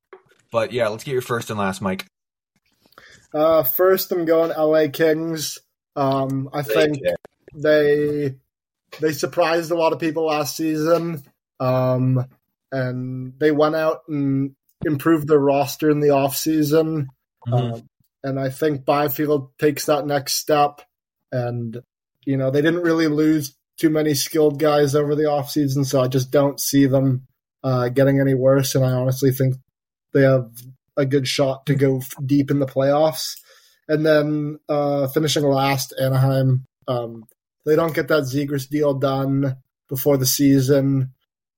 But yeah, let's get your first and last, Mike. Uh, first, I'm going LA Kings. Um, I think they they surprised a lot of people last season, um, and they went out and improved their roster in the off season. Mhm. Um, and I think Byfield takes that next step. And you know they didn't really lose too many skilled guys over the off season, so I just don't see them uh, getting any worse. And I honestly think they have a good shot to go f- deep in the playoffs. And then uh, finishing last, Anaheim. Um, they don't get that Zegras deal done before the season.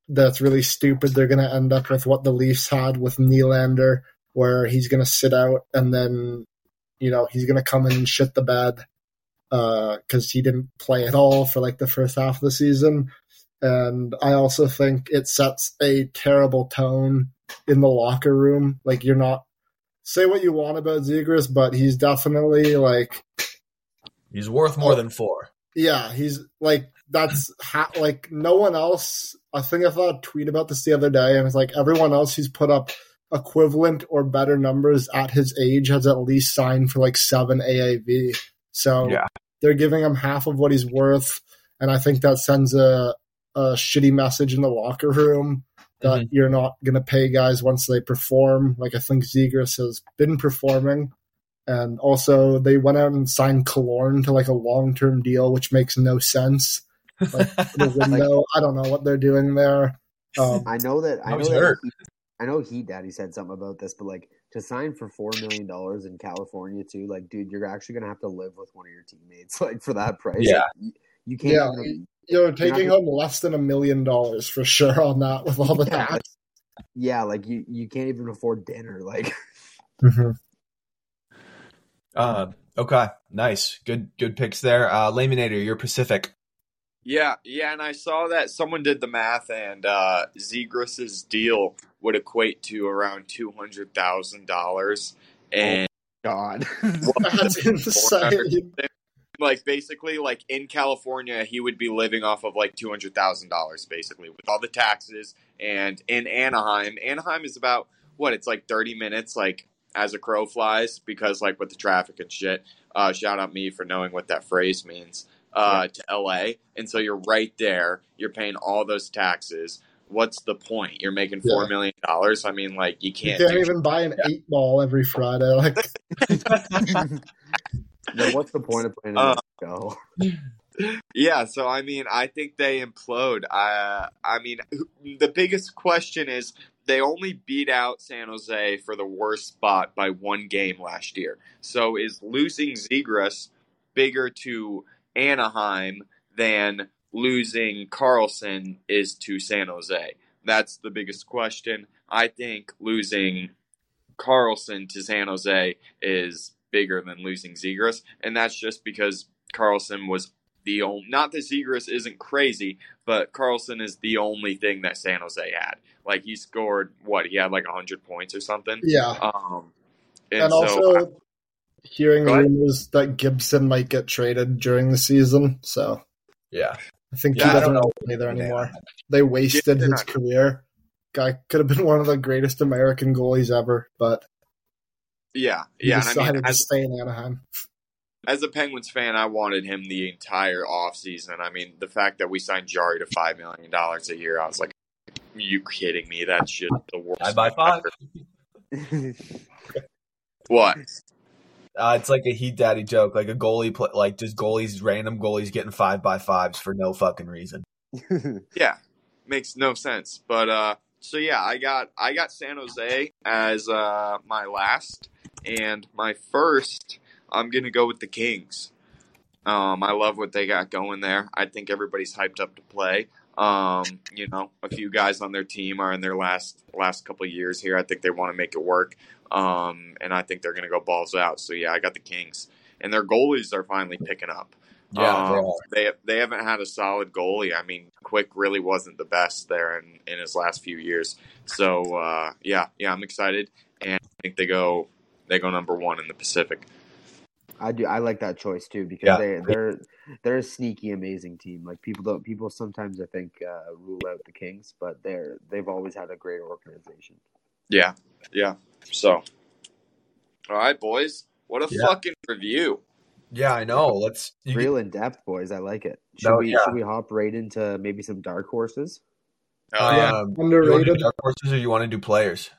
That's really stupid. They're going to end up with what the Leafs had with Nylander, where he's going to sit out and then, you know, he's going to come in and shit the bed uh, because he didn't play at all for like the first half of the season. And I also think it sets a terrible tone in the locker room. Like you're not say what you want about Zegras, but he's definitely like He's worth more oh. than four. yeah, he's like that's ha- like no one else. I think I thought a tweet about this the other day, and it's like everyone else who's put up equivalent or better numbers at his age has at least signed for like seven AAV. So Yeah. they're giving him half of what he's worth, and I think that sends a a shitty message in the locker room that mm-hmm. you're not going to pay guys once they perform. Like I think Zegras has been performing. And also, they went out and signed Killorn to like a long term deal, which makes no sense. Like the window, I don't know what they're doing there. Um, I know that. I Now know he's that. hurt. He, I know Heat Daddy said something about this, but like to sign for four million dollars in California too, like dude, you're actually gonna have to live with one of your teammates, like for that price. Yeah. Like, you, you can't. Yeah. even- you're taking not- home less than a million dollars for sure on that with all the Yeah. tax. yeah, like you, you can't even afford dinner. Like, Uh, okay, nice, good, good picks there. Uh, Layminator, you're Pacific. Yeah, yeah, and I saw that someone did the math, and uh, Zegras's deal would equate to around two hundred thousand dollars, and God, That's insane. like basically, like in California, he would be living off of like two hundred thousand dollars, basically, with all the taxes. And in Anaheim, Anaheim is about what? It's like thirty minutes, like as a crow flies, because like with the traffic and shit. Uh, shout out me for knowing what that phrase means. Uh, to LA, and so you're right there. You're paying all those taxes. What's the point? You're making four Yeah. million dollars. I mean, like you You can't. can't even buy an eight ball every Friday. Like, then what's the point of playing in Uh, Mexico? Yeah, so I mean, I think they implode. I, I mean, the biggest question is they only beat out San Jose for the worst spot by one game last year. So is losing Zegras bigger to Anaheim than losing Karlsson is to San Jose? That's the biggest question. I think losing Karlsson to San Jose is bigger than losing Zegras, and that's just because Karlsson was the only not that Zegras isn't crazy, but Karlsson is the only thing that San Jose had. Like he scored what he had like hundred points or something. yeah. Um, and, And, so also, hearing Go ahead. rumors that Gibson might get traded during the season. So Yeah, I think Yeah, he doesn't don't know. play there Yeah. anymore. They wasted Gibson, his I- career. Guy could have been one of the greatest American goalies ever, but yeah, he yeah. I decided mean, to as, stay in Anaheim. as a Penguins fan, I wanted him the entire offseason. I mean, the fact that we signed Jarry to five million dollars a year, I was like, "Are you kidding me? That's just the worst." I buy five. What? Uh, it's like a Heat Daddy joke, like a goalie, pl- like just goalies, random goalies getting five by fives for no fucking reason. Yeah, makes no sense. But uh, so yeah, I got I got San Jose as uh my last, and my first, I'm gonna go with the Kings. Um, I love what they got going there. I think everybody's hyped up to play. Um, you know, a few guys on their team are in their last last couple years here. I think they want to make it work, um, and I think they're going to go balls out. So yeah, I got the Kings, and their goalies are finally picking up. Yeah, they Um, they they haven't had a solid goalie. I mean, Quick really wasn't the best there in, in his last few years. So uh, yeah, yeah, I'm excited, and I think they go they go number one in the Pacific. I do. I like that choice too because Yeah. they they're they're a sneaky, amazing team. Like people don't people sometimes I think uh, rule out the Kings, but they're they've always had a great organization. Yeah, yeah. So, all right, boys, what a Yeah. fucking review. Yeah, I know. Let's. You Real in depth, boys. I like it. Should No, we yeah. should we hop right into maybe some dark horses? Oh, um, yeah. you want Underrated. dark horses or you want to do players?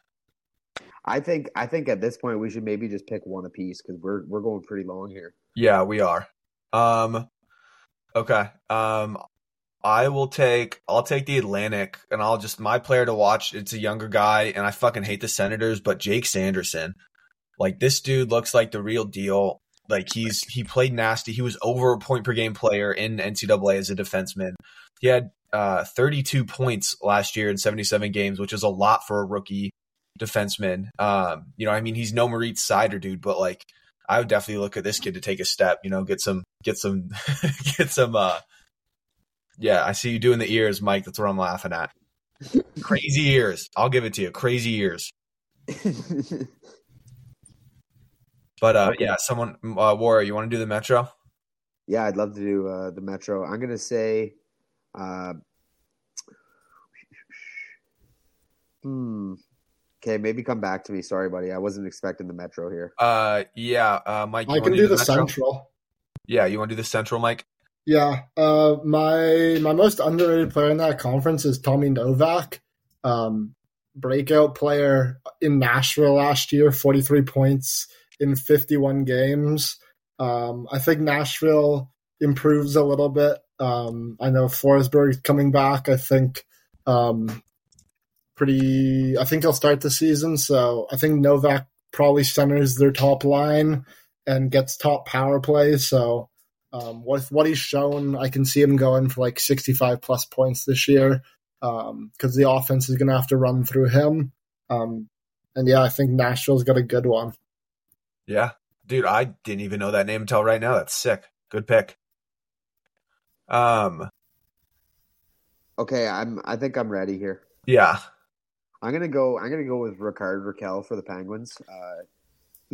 I think I think at this point we should maybe just pick one apiece because we're we're going pretty long here. Yeah, we are. Um, okay. Um, I will take. I'll take the Atlantic, and I'll just my player to watch. It's a younger guy, and I fucking hate the Senators, but Jake Sanderson, like this dude looks like the real deal. Like he's he played nasty. He was over a point per game player in NCAA as a defenseman. He had uh 32 points last year in 77 games, which is a lot for a rookie defenseman. Um, you know, I mean, he's no Maurice Seider dude, but like I would definitely look at this kid to take a step, you know, get some, get some, get some, uh, yeah, I see you doing the ears, Mike. That's what I'm laughing at. Crazy ears. I'll give it to you. Crazy ears. But, uh, Okay. yeah, someone, uh, Wario, you want to do the Metro? yeah, I'd love to do uh, the Metro. I'm gonna say, uh, hmm. Okay, maybe come back to me. Sorry, buddy. I wasn't expecting the Metro here. Uh, yeah, uh, Mike, I can do the Metro? Central. Yeah, you want to do the Central, Mike? Yeah, uh, my my most underrated player in that conference is Tommy Novak, um, breakout player in Nashville last year, forty three points in fifty one games. Um, I think Nashville improves a little bit. Um, I know Forsberg's coming back. I think um, pretty. I think he'll start the season. So I think Novak probably centers their top line and gets top power play. So um, with what he's shown, I can see him going for like 65 plus points this year because the offense is going to have to run through him. Um, and yeah, I think Nashville's got a good one. Yeah. Dude, I didn't even know that name until right now. That's sick. Good pick. Um, Okay, I'm. I think I'm ready here. yeah. I'm gonna go. I'm gonna go with Rickard Rakell for the Penguins. Uh,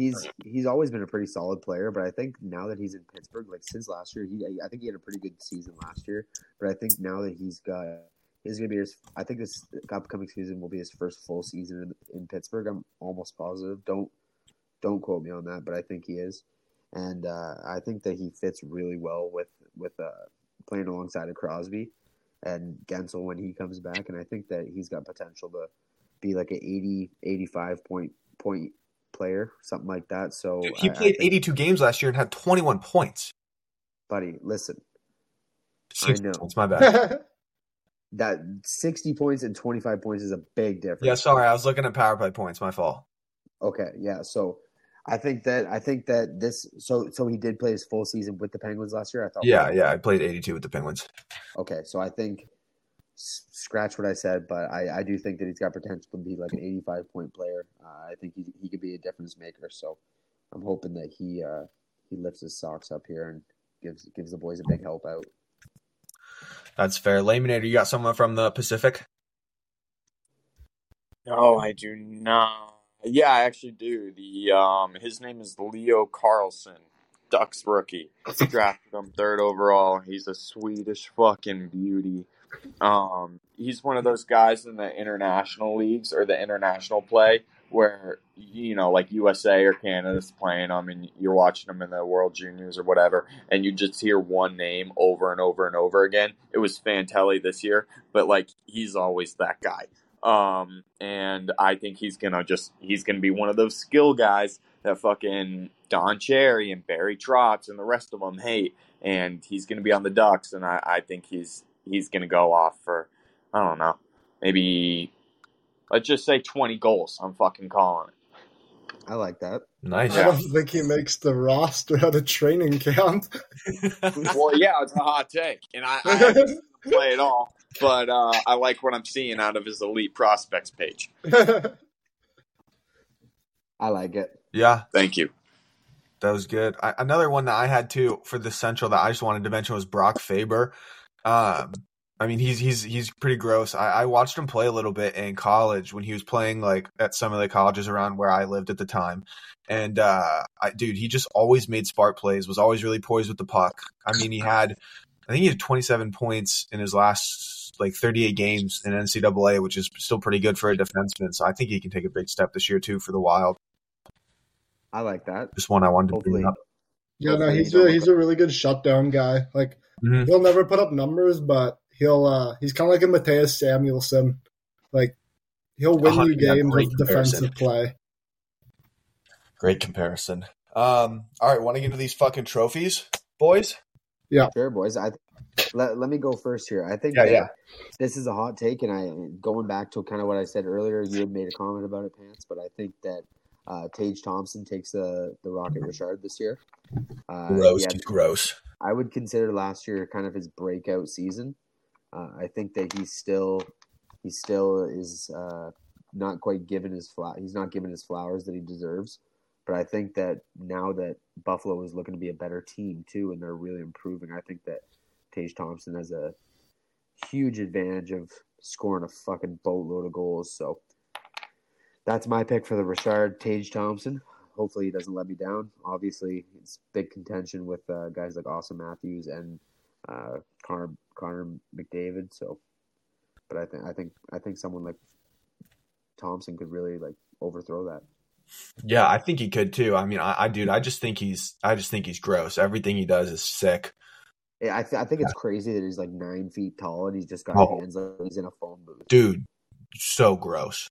he's he's always been a pretty solid player, but I think now that he's in Pittsburgh, like since last year, he I think he had a pretty good season last year. But I think now that he's got, he's gonna be his. I think this upcoming season will be his first full season in, in Pittsburgh. I'm almost positive. Don't don't quote me on that, but I think he is, and uh, I think that he fits really well with with uh, playing alongside of Crosby and Guentzel when he comes back, and I think that he's got potential to be like an 80, 85 point point player, something like that. So Dude, he I- I played think- 82 games last year and had 21 points. buddy. Listen, 60 know. points, my bad. that sixty points and twenty five points is a big difference. yeah, sorry. I was looking at power play points. My fault. Okay, yeah. So I think that I think that this so so he did play his full season with the Penguins last year. I thought. Yeah, yeah. I played 82 with the Penguins. Okay, so I think s- scratch what I said, but I, I do think that he's got potential to be like an 85 point player. Uh, I think he, he could be a difference maker. So I'm hoping that he uh, he lifts his socks up here and gives gives the boys a big help out. That's fair. Layminator, you got someone from the Pacific? No, I do not. Yeah, I actually do. The um, his name is Leo Carlsson, Ducks rookie. Drafted him third overall. He's a Swedish fucking beauty. Um, he's one of those guys in the international leagues or the international play where you know, like USA or Canada's playing them, and you're watching them in the World Juniors or whatever, and you just hear one name over and over and over again. It was Fantilli this year, but like he's always that guy. Um, and I think he's gonna just he's gonna be one of those skill guys that fucking Don Cherry and Barry Trotz and the rest of them hate, and he's gonna be on the Ducks, and I, I think he's he's gonna go off for I don't know maybe let's just say twenty goals. I'm fucking calling it. I like that. Nice. I don't think he makes the roster at a training camp. well, yeah, it's a hot take, and I, I haven't play at all. But uh, I like what I'm seeing out of his elite prospects page. I like it. yeah, Thank you. that was good. I, another one that I had too for the Central that I just wanted to mention was Brock Faber. Um, I mean, he's he's he's pretty gross. I, I watched him play a little bit in college when he was playing like at some of the colleges around where I lived at the time. And uh, I, dude, he just always made smart plays. Was always really poised with the puck. I mean, he had, I think he had 27 points in his last like 38 games in NCAA, which is still pretty good for a defenseman. So I think he can take a big step this year too for the Wild. I like that. Just one I wanted to bring up. yeah, no, he's a, he's a really good shutdown guy. Like Mhm. he'll never put up numbers, but he'll uh he's kind of like a Mattias Samuelsson. Like he'll win you yeah, games great with comparison. defensive play. Great comparison. Um, all right, want to get to these fucking trophies, boys? Yeah, sure, boys. I let, let me go first here. I think Yeah, that yeah. this is a hot take, and I going back to kind of what I said earlier. You had made a comment about it, pants, but I think that uh, Tage Thompson takes the the Rocket Richard this year. Uh, Gross, had- gross. I would consider last year kind of his breakout season. Uh, I think that he's still he still is uh, not quite given his fla- he's not given his flowers that he deserves. But I think that now that Buffalo is looking to be a better team too, and they're really improving, I think that Tage Thompson has a huge advantage of scoring a fucking boatload of goals. So that's my pick for the Richard Tage Thompson. Hopefully he doesn't let me down. Obviously, it's big contention with uh, guys like Auston Matthews and uh, Connor Connor McDavid. So, but I think I think I think someone like Thompson could really like overthrow that. Yeah, I think he could too. I mean, I, I dude, I just think he's, I just think he's gross. Everything he does is sick. Yeah, I, th- I think it's crazy that he's like nine feet tall and he's just got Oh. hands like he's in a phone booth. Dude, so gross.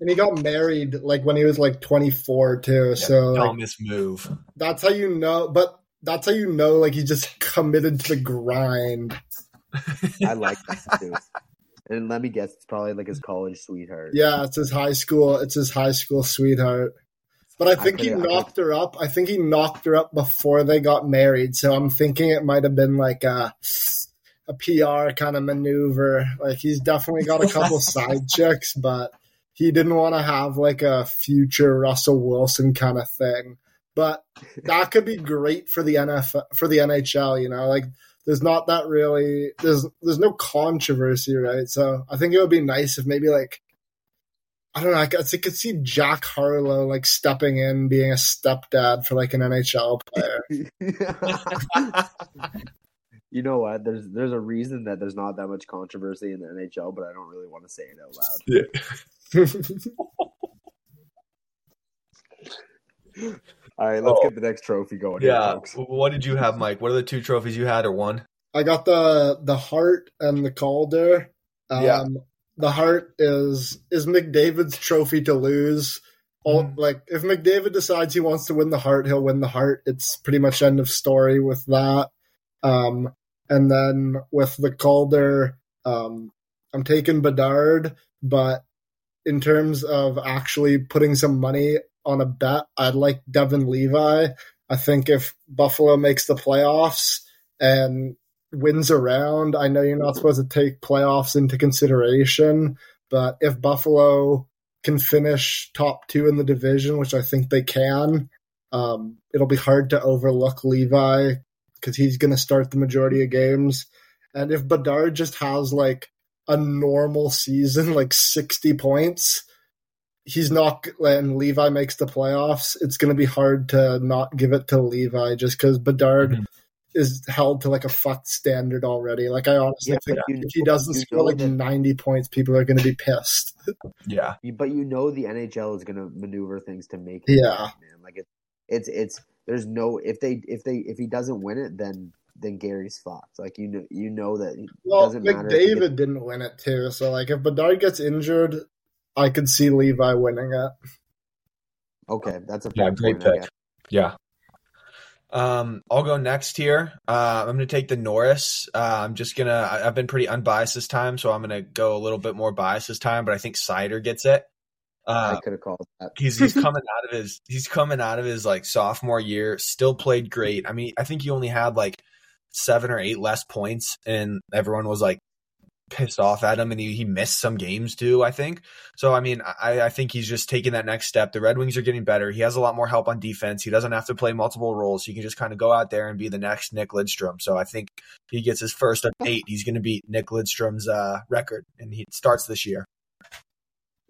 And he got married like when he was like 24 too. so like, Dumbest move. that's how you know. But that's how you know like he just committed to the grind. I like that too. And let me guess, it's probably like his college sweetheart. Yeah, it's his high school. It's his high school sweetheart. But I I think he I could- knocked her up. I think he knocked her up before they got married. So I'm thinking it might have been like a a PR kind of maneuver. Like he's definitely got a couple side chicks, but he didn't want to have like a future Russell Wilson kind of thing. But that could be great for the NFL for the NHL. You know, like there's not that really there's there's no controversy, right? So I think it would be nice if maybe like I don't know. I could, I could see Jack Harlow like stepping in, being a stepdad for like an NHL player. you know what? There's there's a reason that there's not that much controversy in the NHL, but I don't really want to say it out loud. All right, let's Oh. get the next trophy going. here, Yeah. folks. What did you have, Mike? What are the two trophies you had or one? I got the the heart and the Calder. Um, Yeah. The heart is is McDavid's trophy to lose. All, Mhm. Like if McDavid decides he wants to win the heart, he'll win the heart. It's pretty much end of story with that. Um, and then with the Calder, um, I'm taking Bedard, but in terms of actually putting some money on a bet, I'd like Devon Levi. I think if Buffalo makes the playoffs and wins around, I know you're not supposed to take playoffs into consideration, but if Buffalo can finish top two in the division, which I think they can, um, it'll be hard to overlook Levi because he's going to start the majority of games. And if Bedard just has like a normal season, like 60 points, he's not, and Levi makes the playoffs, it's going to be hard to not give it to Levi just because Bedard Mhm. is held to like a fucked standard already. Like, I honestly Yeah, think you if he doesn't score know like 90 points, people are going to be pissed. Yeah. But you know the NHL is going to maneuver things to make it Yeah. happen, man. Like it, it's it's there's no if they if they if he doesn't win it, then then Gary's Fox. Like you know you know that it Well, doesn't matter. if McDavid gets- didn't win it too, so like if Bedard gets injured, I could see Levi winning it. okay, that's a Yeah, great pick. Yeah. Um, I'll go next here. Uh, I'm going to take the Norris. Uh, I'm just gonna. I- I've been pretty unbiased this time, so I'm going to go a little bit more biased this time. But I think Seider gets it. Uh, I could have called that. he's he's coming out of his he's coming out of his like sophomore year, still played great. I mean, I think he only had like seven or eight less points, and everyone was like pissed off at him, and he, he missed some games too. I think so. I mean, I, I think he's just taking that next step. The Red Wings are getting better. He has a lot more help on defense. He doesn't have to play multiple roles. He can just kind of go out there and be the next Nick Lidstrom. So I think he gets his first of eight. He's going to beat Nick Lidstrom's uh, record, and he starts this year.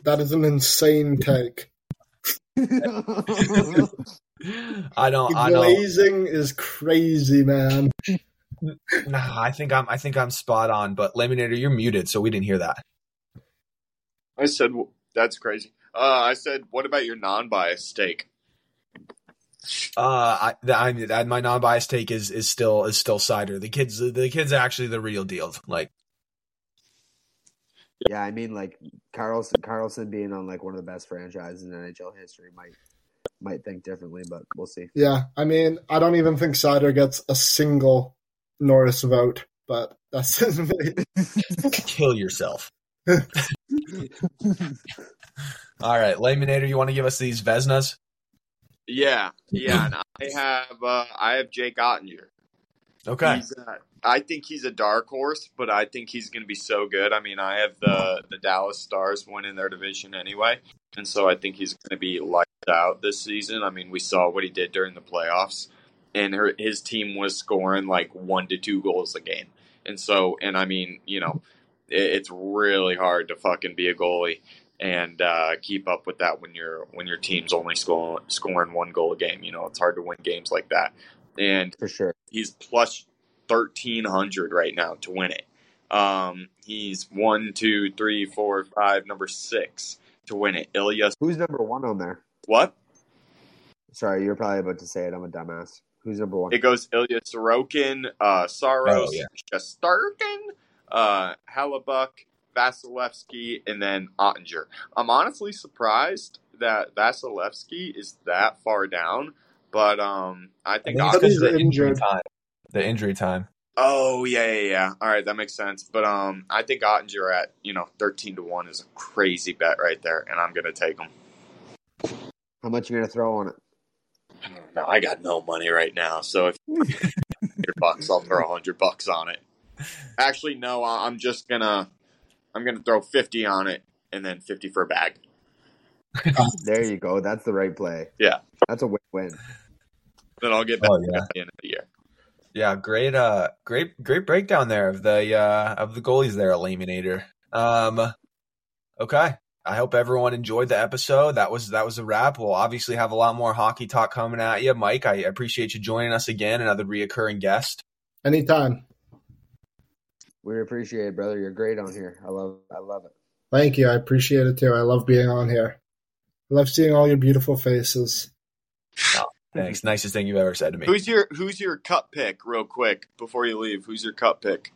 That is an insane take. I don't. The I don't. is crazy, man. Nah, I think I'm. I think I'm spot on. But Layminator, you're muted, so we didn't hear that. I said that's crazy. Uh, I said, what about your non-biased take? Uh, I, I, I my non-biased take is is still is still Seider. The kids, the kids, are actually the real deal. Like, yeah, I mean, like Karlsson, Karlsson being on like one of the best franchises in NHL history might might think differently, but we'll see. Yeah, I mean, I don't even think Seider gets a single Norris vote, but that's kill yourself. All right, Layminator, you want to give us these Vezinas? Yeah, yeah. And I have uh, I have Jake Oettinger. Okay. He's, uh, I think he's a dark horse, but I think he's going to be so good. I mean, I have the the Dallas Stars winning their division anyway, and so I think he's going to be lights out this season. I mean, we saw what he did during the playoffs, and her, his team was scoring like one to two goals a game, and so and I mean, you know, it, it's really hard to fucking be a goalie and uh, keep up with that when your when your team's only scoring scoring one goal a game. You know, it's hard to win games like that. And For sure. he's plus thirteen hundred right now to win it. Um, he's one, two, three, four, five, number six to win it. Ilya, Who's number one on there? what? Sorry, you're probably about to say it. I'm a dumbass. Who's number one? It goes Ilya Sorokin, uh, Saros, Oh, yeah. Shesterkin, uh, Hellebuyck, Vasilevskiy, and then Oettinger. I'm honestly surprised that Vasilevskiy is that far down, but um, I I think, think Oettinger- because of the injury time. The injury time. Oh yeah, yeah, yeah. All right, that makes sense. But um, I think Oettinger at you know thirteen to one is a crazy bet right there, and I'm gonna take him. How much you gonna throw on it? No, I got no money right now, so if hundred bucks, I'll throw hundred bucks on it. Actually, no, I- I'm just gonna I'm gonna throw fifty on it, and then fifty for a bag. There you go. That's the right play. Yeah. That's a win-win. Then I'll get back Oh, yeah. at the end of the year. Yeah, great, uh, great, great breakdown there of the uh of the goalies there, Layminator. Um, okay. I hope everyone enjoyed the episode. That was that was a wrap. We'll obviously have a lot more hockey talk coming at you, Mike. I appreciate you joining us again, another reoccurring guest. Anytime. We appreciate it, brother. You're great on here. I love. I love it. Thank you. I appreciate it too. I love being on here. I love seeing all your beautiful faces. Oh, thanks. Nicest thing you've ever said to me. Who's your Who's your cut pick, real quick, before you leave? Who's your cut pick?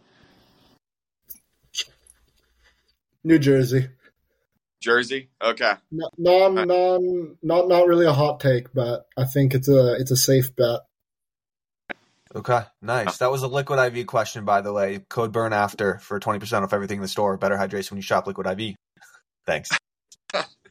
New Jersey. Jersey. Okay. No- Non, uh, non, not not really a hot take, but I think it's a it's a safe bet. Okay, nice. That was a Liquid IV question, by the way. Code burn after for 20% off everything in the store. Better hydration when you shop Liquid IV. Thanks.